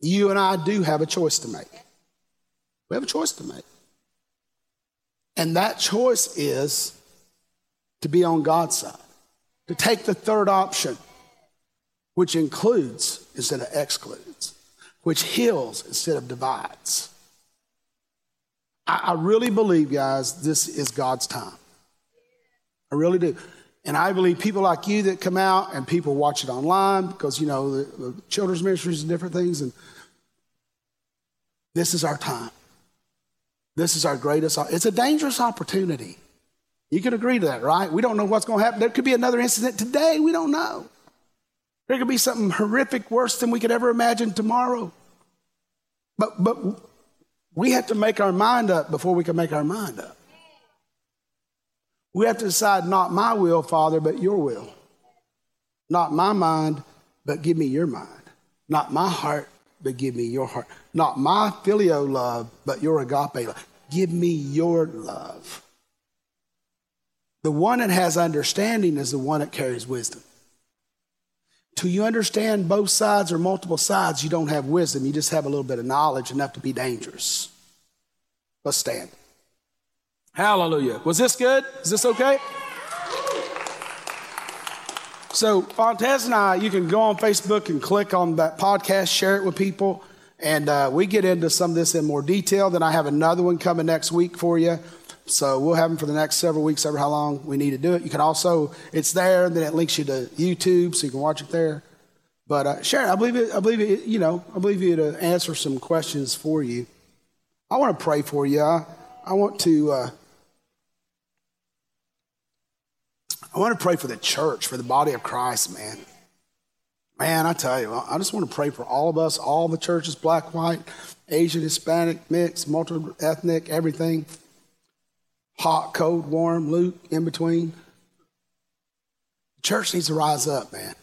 you and I do have a choice to make. We have a choice to make. And that choice is to be on God's side, to take the third option, which includes instead of excludes, which heals instead of divides. I, I really believe, guys, this is God's time. I really do. And I believe people like you that come out and people watch it online because, you know, the, the children's ministries and different things. And this is our time. This is our greatest, it's a dangerous opportunity. You can agree to that, right? We don't know what's going to happen. There could be another incident today. We don't know. There could be something horrific worse than we could ever imagine tomorrow. But, but we have to make our mind up before we can make our mind up. We have to decide not my will, Father, but your will. Not my mind, but give me your mind. Not my heart, but give me your heart. Not my filial love, but your agape love. Give me your love. The one that has understanding is the one that carries wisdom. Till you understand both sides or multiple sides, you don't have wisdom. You just have a little bit of knowledge enough to be dangerous. Let's stand. Hallelujah. Was this good? Is this okay? So, Fontez and I, you can go on Facebook and click on that podcast, share it with people, and uh, we get into some of this in more detail. Then I have another one coming next week for you. So we'll have them for the next several weeks, ever how long we need to do it. You can also, it's there, then it links you to YouTube, so you can watch it there. But uh, Sharon, I believe it. I believe it. You know, I believe you to answer some questions for you. I want to pray for you. I, I want to. Uh, I want to pray for the church, for the body of Christ, man. Man, I tell you, I just want to pray for all of us, all the churches, black, white, Asian, Hispanic, mixed, multi ethnic, everything hot, cold, warm, Luke, in between. Church needs to rise up, man.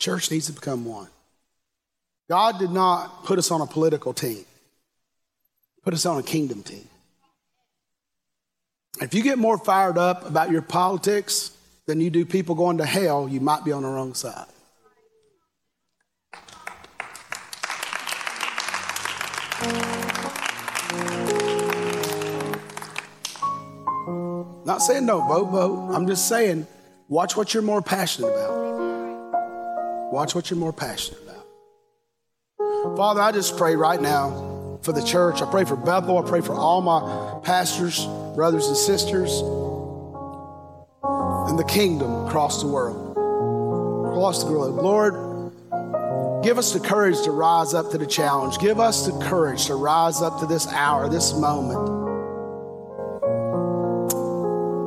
Church needs to become one. God did not put us on a political team. Put us on a kingdom team. If you get more fired up about your politics than you do people going to hell, you might be on the wrong side. Not saying don't vote, vote. I'm just saying watch what you're more passionate about. Watch what you're more passionate about. Father, I just pray right now for the church. I pray for Bethel. I pray for all my pastors, brothers, and sisters, and the kingdom across the world. Across the globe. Lord, give us the courage to rise up to the challenge. Give us the courage to rise up to this hour, this moment.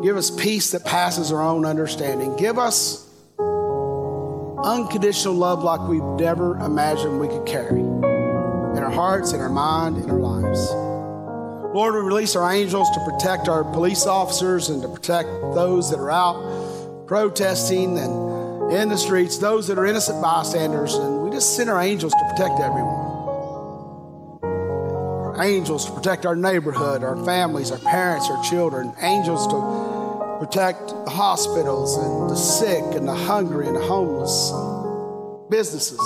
Give us peace that passes our own understanding. Give us unconditional love like we've never imagined we could carry hearts, in our mind, in our lives. Lord, we release our angels to protect our police officers and to protect those that are out protesting and in the streets, those that are innocent bystanders, and we just send our angels to protect everyone. Our angels to protect our neighborhood, our families, our parents, our children, angels to protect the hospitals and the sick and the hungry and the homeless, businesses.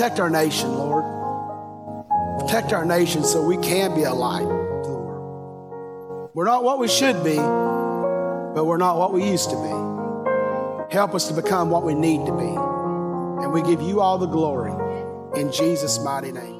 Protect our nation, Lord. Protect our nation so we can be a light to the world. We're not what we should be, but we're not what we used to be. Help us to become what we need to be. And we give you all the glory in Jesus' mighty name.